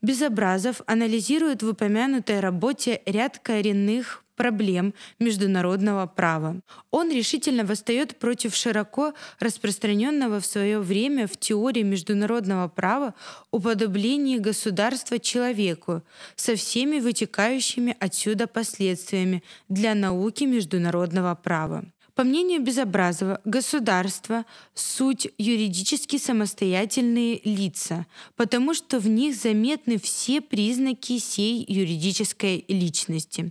Безобразов анализирует в упомянутой работе ряд коренных проблем международного права. Он решительно восстает против широко распространенного в свое время в теории международного права уподобления государства человеку со всеми вытекающими отсюда последствиями для науки международного права. По мнению Безобразова, государство — суть юридически самостоятельные лица, потому что в них заметны все признаки сей юридической личности.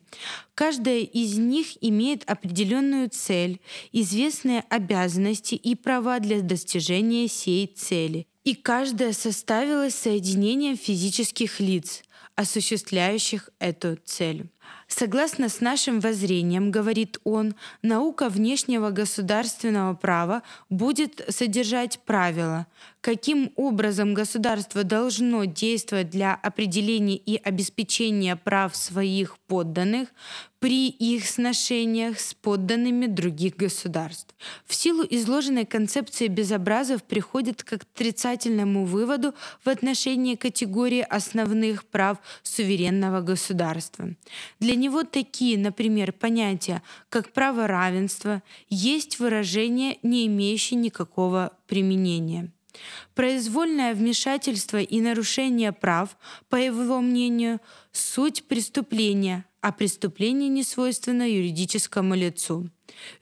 Каждая из них имеет определенную цель, известные обязанности и права для достижения сей цели. И каждая составилась соединением физических лиц, осуществляющих эту цель. Согласно с нашим воззрением, говорит он, наука внешнего государственного права будет содержать правила, каким образом государство должно действовать для определения и обеспечения прав своих подданных при их сношениях с подданными других государств. В силу изложенной концепции безобразов приходит к отрицательному выводу в отношении категории основных прав суверенного государства. Для него такие, например, понятия, как право равенства, есть выражение, не имеющее никакого применения. Произвольное вмешательство и нарушение прав, по его мнению, суть преступления, а преступление не свойственно юридическому лицу.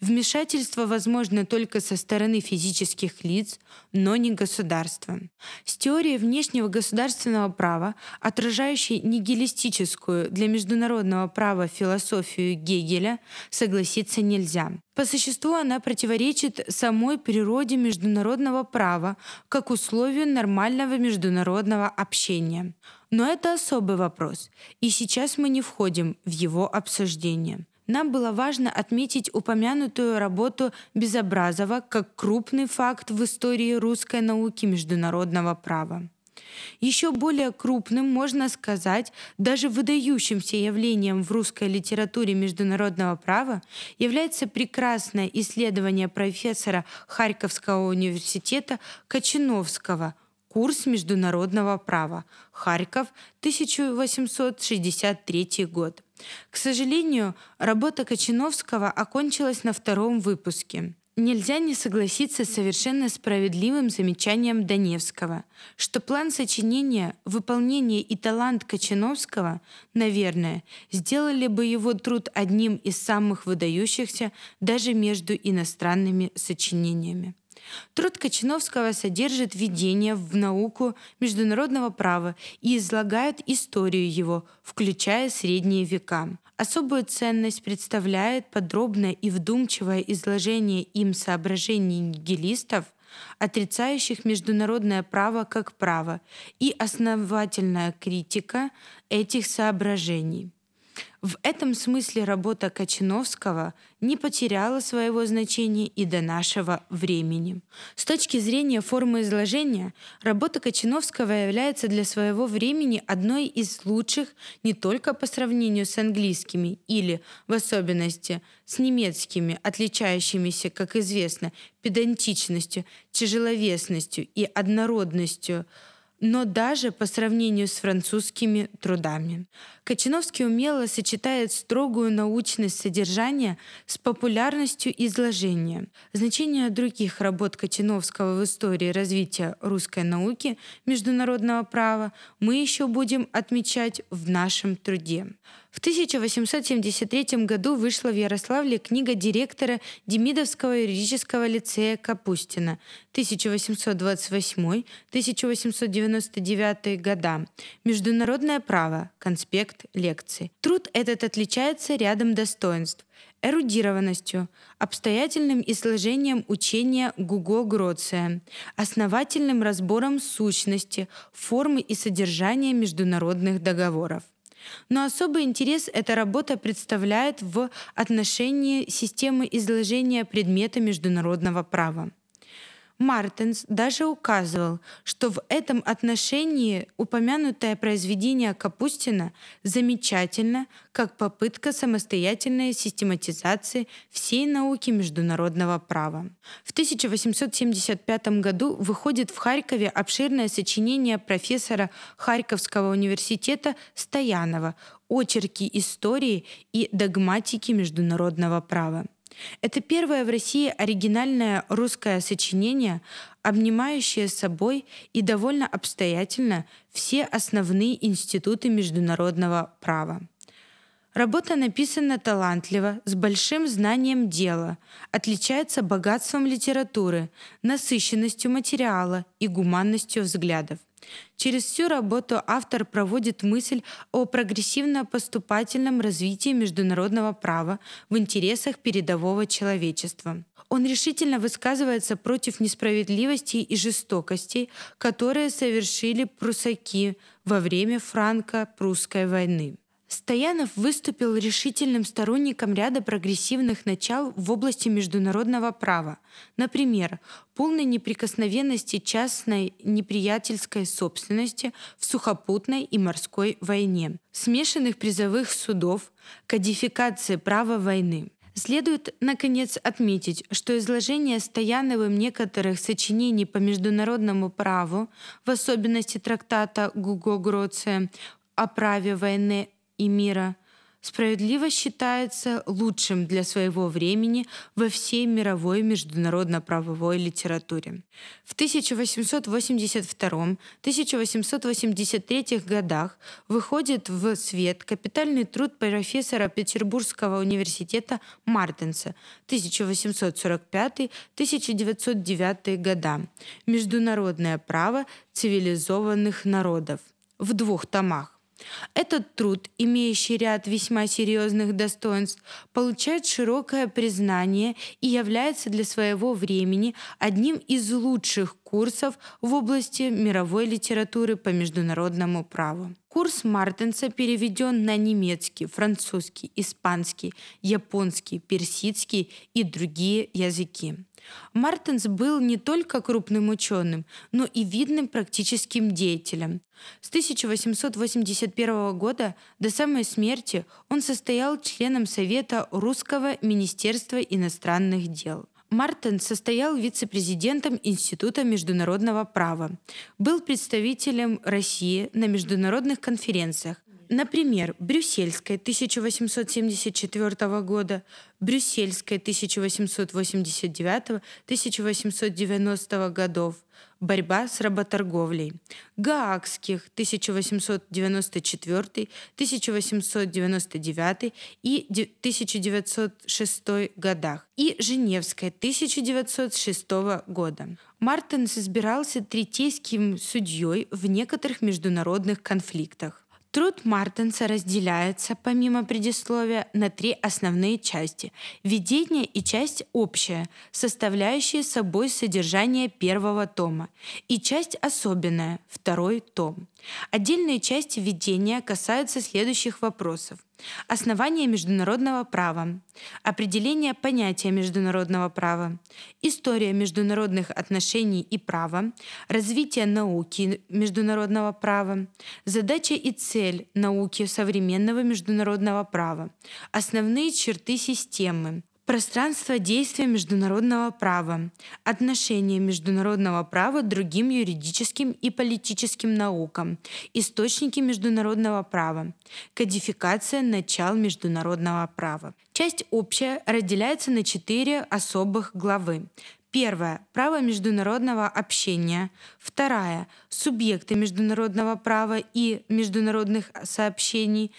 Вмешательство возможно только со стороны физических лиц, но не государства. С теорией внешнего государственного права, отражающей нигилистическую для международного права философию Гегеля, согласиться нельзя. По существу она противоречит самой природе международного права как условию нормального международного общения. Но это особый вопрос, и сейчас мы не входим в его обсуждение нам было важно отметить упомянутую работу Безобразова как крупный факт в истории русской науки международного права. Еще более крупным, можно сказать, даже выдающимся явлением в русской литературе международного права является прекрасное исследование профессора Харьковского университета Кочиновского «Курс международного права. Харьков, 1863 год». К сожалению, работа Кочиновского окончилась на втором выпуске. Нельзя не согласиться с совершенно справедливым замечанием Даневского, что план сочинения, выполнение и талант Кочиновского, наверное, сделали бы его труд одним из самых выдающихся даже между иностранными сочинениями. Труд Кочиновского содержит введение в науку международного права и излагает историю его, включая средние века. Особую ценность представляет подробное и вдумчивое изложение им соображений нигилистов, отрицающих международное право как право, и основательная критика этих соображений. В этом смысле работа Кочиновского не потеряла своего значения и до нашего времени. С точки зрения формы изложения, работа Кочиновского является для своего времени одной из лучших не только по сравнению с английскими или, в особенности, с немецкими, отличающимися, как известно, педантичностью, тяжеловесностью и однородностью но даже по сравнению с французскими трудами. Кочиновский умело сочетает строгую научность содержания с популярностью изложения. Значение других работ Кочиновского в истории развития русской науки международного права мы еще будем отмечать в нашем труде. В 1873 году вышла в Ярославле книга директора Демидовского юридического лицея Капустина 1828-1899 года «Международное право. Конспект лекций». Труд этот отличается рядом достоинств эрудированностью, обстоятельным изложением учения Гуго Гроция, основательным разбором сущности, формы и содержания международных договоров. Но особый интерес эта работа представляет в отношении системы изложения предмета международного права. Мартенс даже указывал, что в этом отношении упомянутое произведение Капустина замечательно как попытка самостоятельной систематизации всей науки международного права. В 1875 году выходит в Харькове обширное сочинение профессора Харьковского университета Стоянова «Очерки истории и догматики международного права». Это первое в России оригинальное русское сочинение, обнимающее собой и довольно обстоятельно все основные институты международного права. Работа написана талантливо, с большим знанием дела, отличается богатством литературы, насыщенностью материала и гуманностью взглядов. Через всю работу автор проводит мысль о прогрессивно-поступательном развитии международного права в интересах передового человечества. Он решительно высказывается против несправедливости и жестокостей, которые совершили прусаки во время франко-прусской войны. Стоянов выступил решительным сторонником ряда прогрессивных начал в области международного права, например, полной неприкосновенности частной неприятельской собственности в сухопутной и морской войне, смешанных призовых судов, кодификации права войны. Следует, наконец, отметить, что изложение Стояновым некоторых сочинений по международному праву, в особенности трактата Гуго Гроция о праве войны и мира, справедливо считается лучшим для своего времени во всей мировой международно-правовой литературе. В 1882-1883 годах выходит в свет капитальный труд профессора Петербургского университета Мартенса 1845-1909 года «Международное право цивилизованных народов» в двух томах. Этот труд, имеющий ряд весьма серьезных достоинств, получает широкое признание и является для своего времени одним из лучших курсов в области мировой литературы по международному праву. Курс Мартенса переведен на немецкий, французский, испанский, японский, персидский и другие языки. Мартенс был не только крупным ученым, но и видным практическим деятелем. С 1881 года до самой смерти он состоял членом Совета Русского Министерства иностранных дел. Мартин состоял вице-президентом Института международного права, был представителем России на международных конференциях, Например, Брюссельская 1874 года, Брюссельская 1889-1890 годов, борьба с работорговлей, Гаагских 1894, 1899 и 1906 годах и Женевская 1906 года. Мартинс избирался третейским судьей в некоторых международных конфликтах. Труд Мартенса разделяется, помимо предисловия, на три основные части – введение и часть общая, составляющие собой содержание первого тома, и часть особенная – второй том. Отдельные части введения касаются следующих вопросов. Основание международного права, определение понятия международного права, история международных отношений и права, развитие науки международного права, задача и цель науки современного международного права, основные черты системы, Пространство действия международного права. Отношение международного права другим юридическим и политическим наукам. Источники международного права. Кодификация начал международного права. Часть общая разделяется на четыре особых главы. Первая – право международного общения. Вторая – субъекты международного права и международных сообщений.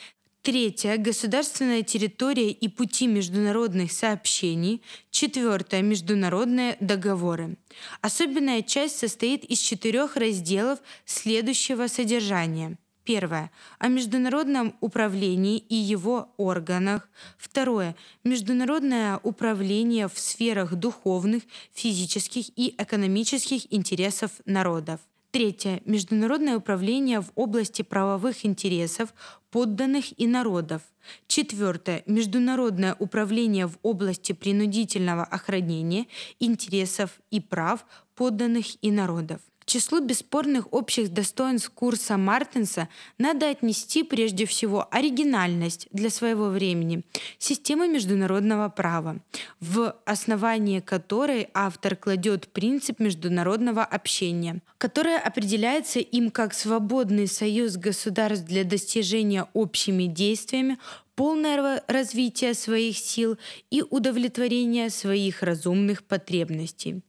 Третье – государственная территория и пути международных сообщений. Четвертое – международные договоры. Особенная часть состоит из четырех разделов следующего содержания. Первое. О международном управлении и его органах. Второе. Международное управление в сферах духовных, физических и экономических интересов народов. Третье. Международное управление в области правовых интересов подданных и народов. Четвертое. Международное управление в области принудительного охранения интересов и прав подданных и народов числу бесспорных общих достоинств курса Мартенса надо отнести прежде всего оригинальность для своего времени системы международного права, в основании которой автор кладет принцип международного общения, которое определяется им как свободный союз государств для достижения общими действиями полное развитие своих сил и удовлетворение своих разумных потребностей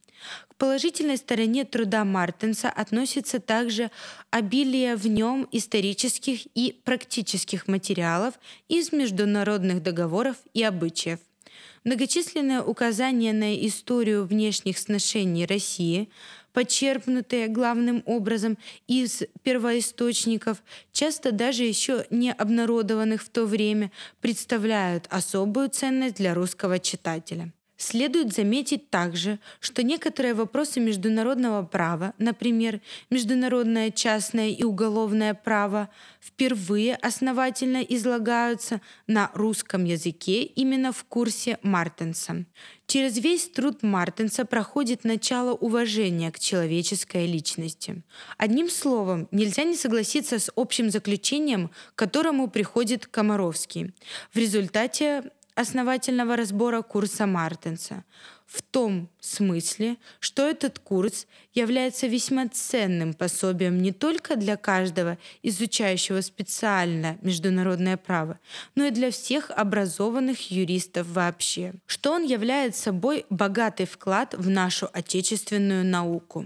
положительной стороне труда Мартенса относится также обилие в нем исторических и практических материалов из международных договоров и обычаев. Многочисленные указания на историю внешних сношений России, почерпнутые главным образом из первоисточников, часто даже еще не обнародованных в то время, представляют особую ценность для русского читателя. Следует заметить также, что некоторые вопросы международного права, например, международное частное и уголовное право, впервые основательно излагаются на русском языке именно в курсе Мартенса. Через весь труд Мартенса проходит начало уважения к человеческой личности. Одним словом, нельзя не согласиться с общим заключением, к которому приходит Комаровский. В результате основательного разбора курса Мартенса. В том смысле, что этот курс является весьма ценным пособием не только для каждого изучающего специально международное право, но и для всех образованных юристов вообще, что он является собой богатый вклад в нашу отечественную науку.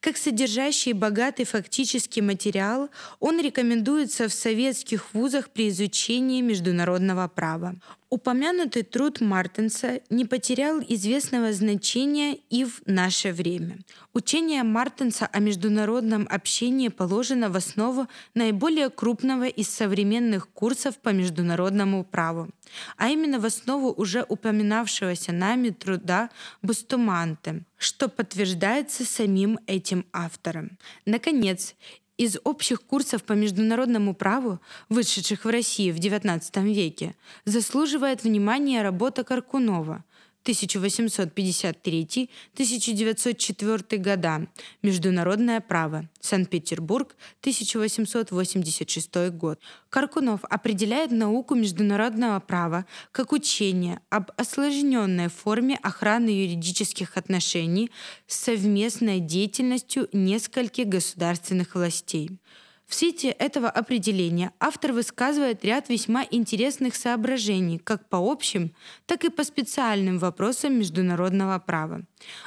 Как содержащий богатый фактический материал, он рекомендуется в советских вузах при изучении международного права. Упомянутый труд Мартенса не потерял известного значения и в наше время. Учение Мартенса о международном общении положено в основу наиболее крупного из современных курсов по международному праву, а именно в основу уже упоминавшегося нами труда Бустуманте, что подтверждается самим этим автором. Наконец, из общих курсов по международному праву, вышедших в России в XIX веке, заслуживает внимания работа Каркунова – 1853-1904 года. Международное право. Санкт-Петербург, 1886 год. Каркунов определяет науку международного права как учение об осложненной форме охраны юридических отношений с совместной деятельностью нескольких государственных властей. В свете этого определения автор высказывает ряд весьма интересных соображений как по общим, так и по специальным вопросам международного права.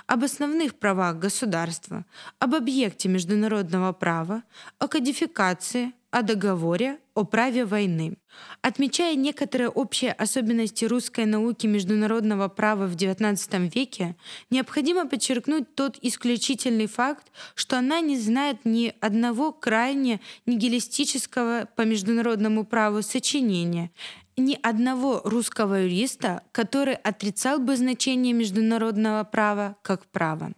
Об основных правах государства, об объекте международного права, о кодификации, о договоре о праве войны. Отмечая некоторые общие особенности русской науки международного права в XIX веке, необходимо подчеркнуть тот исключительный факт, что она не знает ни одного крайне нигилистического по международному праву сочинения, ни одного русского юриста, который отрицал бы значение международного права как права.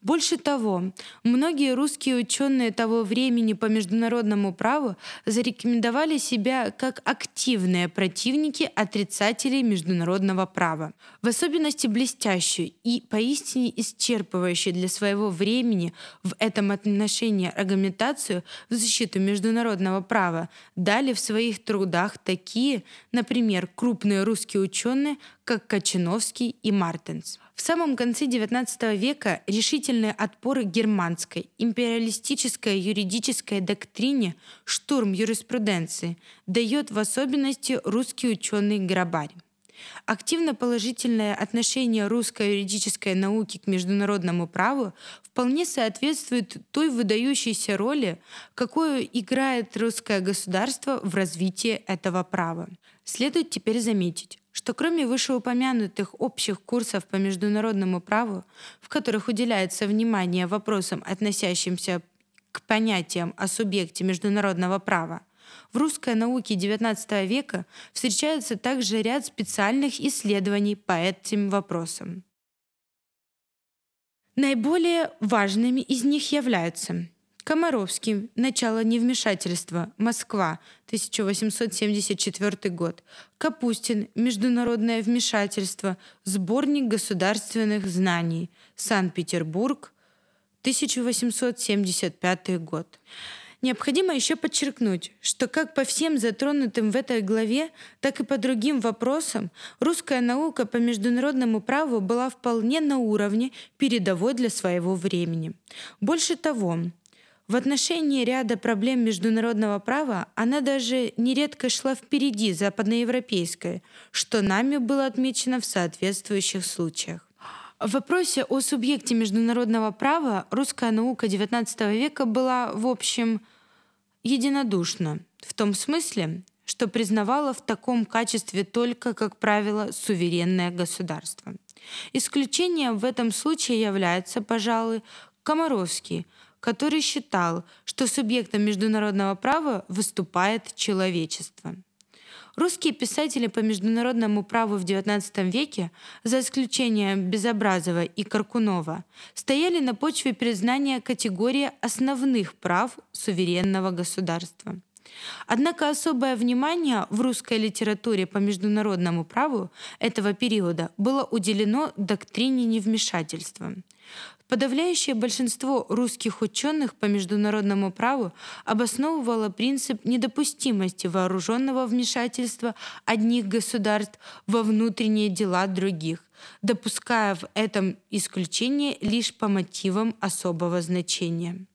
Больше того, многие русские ученые того времени по международному праву зарекомендовали себя как активные противники отрицателей международного права. В особенности блестящую и поистине исчерпывающую для своего времени в этом отношении аргументацию в защиту международного права дали в своих трудах такие, например, крупные русские ученые, как Кочиновский и Мартенс. В самом конце XIX века решительный отпор германской империалистической юридической доктрине штурм юриспруденции дает в особенности русский ученый Грабарь. Активно положительное отношение русской юридической науки к международному праву вполне соответствует той выдающейся роли, какую играет русское государство в развитии этого права. Следует теперь заметить, что кроме вышеупомянутых общих курсов по международному праву, в которых уделяется внимание вопросам, относящимся к понятиям о субъекте международного права, в русской науке XIX века встречается также ряд специальных исследований по этим вопросам. Наиболее важными из них являются Комаровский. Начало невмешательства. Москва. 1874 год. Капустин. Международное вмешательство. Сборник государственных знаний. Санкт-Петербург. 1875 год. Необходимо еще подчеркнуть, что как по всем затронутым в этой главе, так и по другим вопросам русская наука по международному праву была вполне на уровне передовой для своего времени. Больше того, в отношении ряда проблем международного права она даже нередко шла впереди западноевропейской, что нами было отмечено в соответствующих случаях. В вопросе о субъекте международного права русская наука XIX века была, в общем, единодушна, в том смысле, что признавала в таком качестве только, как правило, суверенное государство. Исключением в этом случае является, пожалуй, Комаровский, который считал, что субъектом международного права выступает человечество. Русские писатели по международному праву в XIX веке, за исключением Безобразова и Каркунова, стояли на почве признания категории основных прав суверенного государства. Однако особое внимание в русской литературе по международному праву этого периода было уделено доктрине невмешательства. Подавляющее большинство русских ученых по международному праву обосновывало принцип недопустимости вооруженного вмешательства одних государств во внутренние дела других, допуская в этом исключение лишь по мотивам особого значения.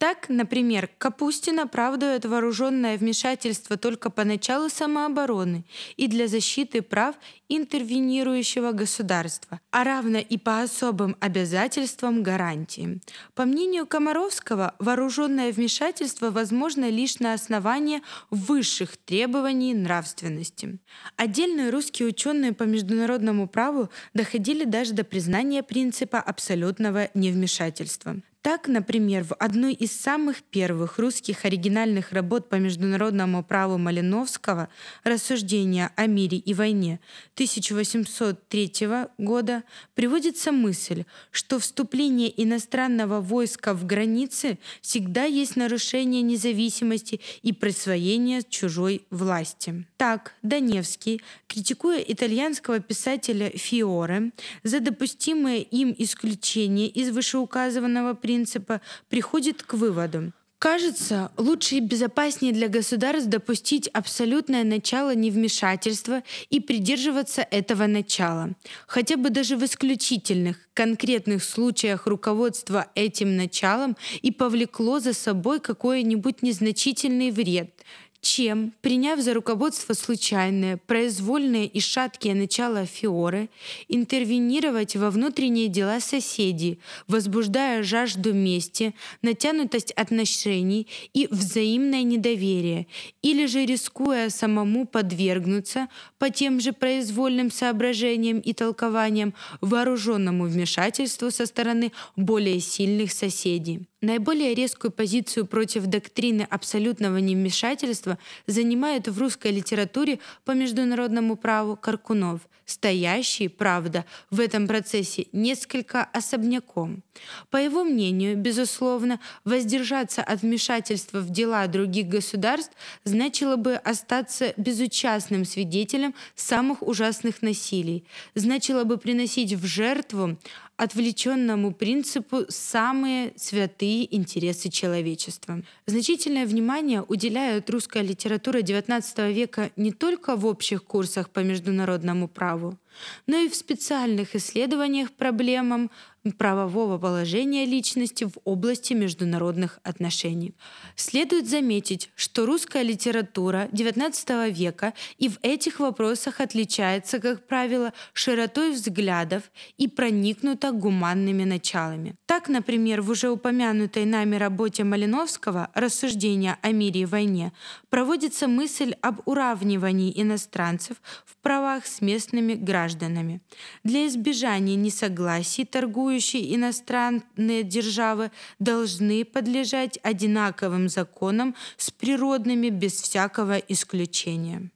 Так, например, Капустин оправдывает вооруженное вмешательство только по началу самообороны и для защиты прав интервенирующего государства, а равно и по особым обязательствам гарантии. По мнению Комаровского, вооруженное вмешательство возможно лишь на основании высших требований нравственности. Отдельные русские ученые по международному праву доходили даже до признания принципа абсолютного невмешательства. Так, например, в одной из самых первых русских оригинальных работ по международному праву Малиновского «Рассуждения о мире и войне» 1803 года приводится мысль, что вступление иностранного войска в границы всегда есть нарушение независимости и присвоение чужой власти. Так, Даневский, критикуя итальянского писателя Фиоре за допустимое им исключение из вышеуказанного принципа, приходит к выводу. Кажется, лучше и безопаснее для государств допустить абсолютное начало невмешательства и придерживаться этого начала. Хотя бы даже в исключительных, конкретных случаях руководство этим началом и повлекло за собой какой-нибудь незначительный вред, чем, приняв за руководство случайное, произвольное и шаткие начала Фиоры, интервенировать во внутренние дела соседей, возбуждая жажду мести, натянутость отношений и взаимное недоверие, или же рискуя самому подвергнуться по тем же произвольным соображениям и толкованиям вооруженному вмешательству со стороны более сильных соседей. Наиболее резкую позицию против доктрины абсолютного невмешательства занимает в русской литературе по международному праву Каркунов, стоящий, правда, в этом процессе несколько особняком. По его мнению, безусловно, воздержаться от вмешательства в дела других государств значило бы остаться безучастным свидетелем самых ужасных насилий, значило бы приносить в жертву отвлеченному принципу самые святые интересы человечества. Значительное внимание уделяет русская литература XIX века не только в общих курсах по международному праву, но и в специальных исследованиях проблемам правового положения личности в области международных отношений. Следует заметить, что русская литература XIX века и в этих вопросах отличается, как правило, широтой взглядов и проникнута гуманными началами. Так, например, в уже упомянутой нами работе Малиновского «Рассуждения о мире и войне» проводится мысль об уравнивании иностранцев в правах с местными гражданами. Для избежания несогласий торгующих существующие иностранные державы должны подлежать одинаковым законам с природными без всякого исключения.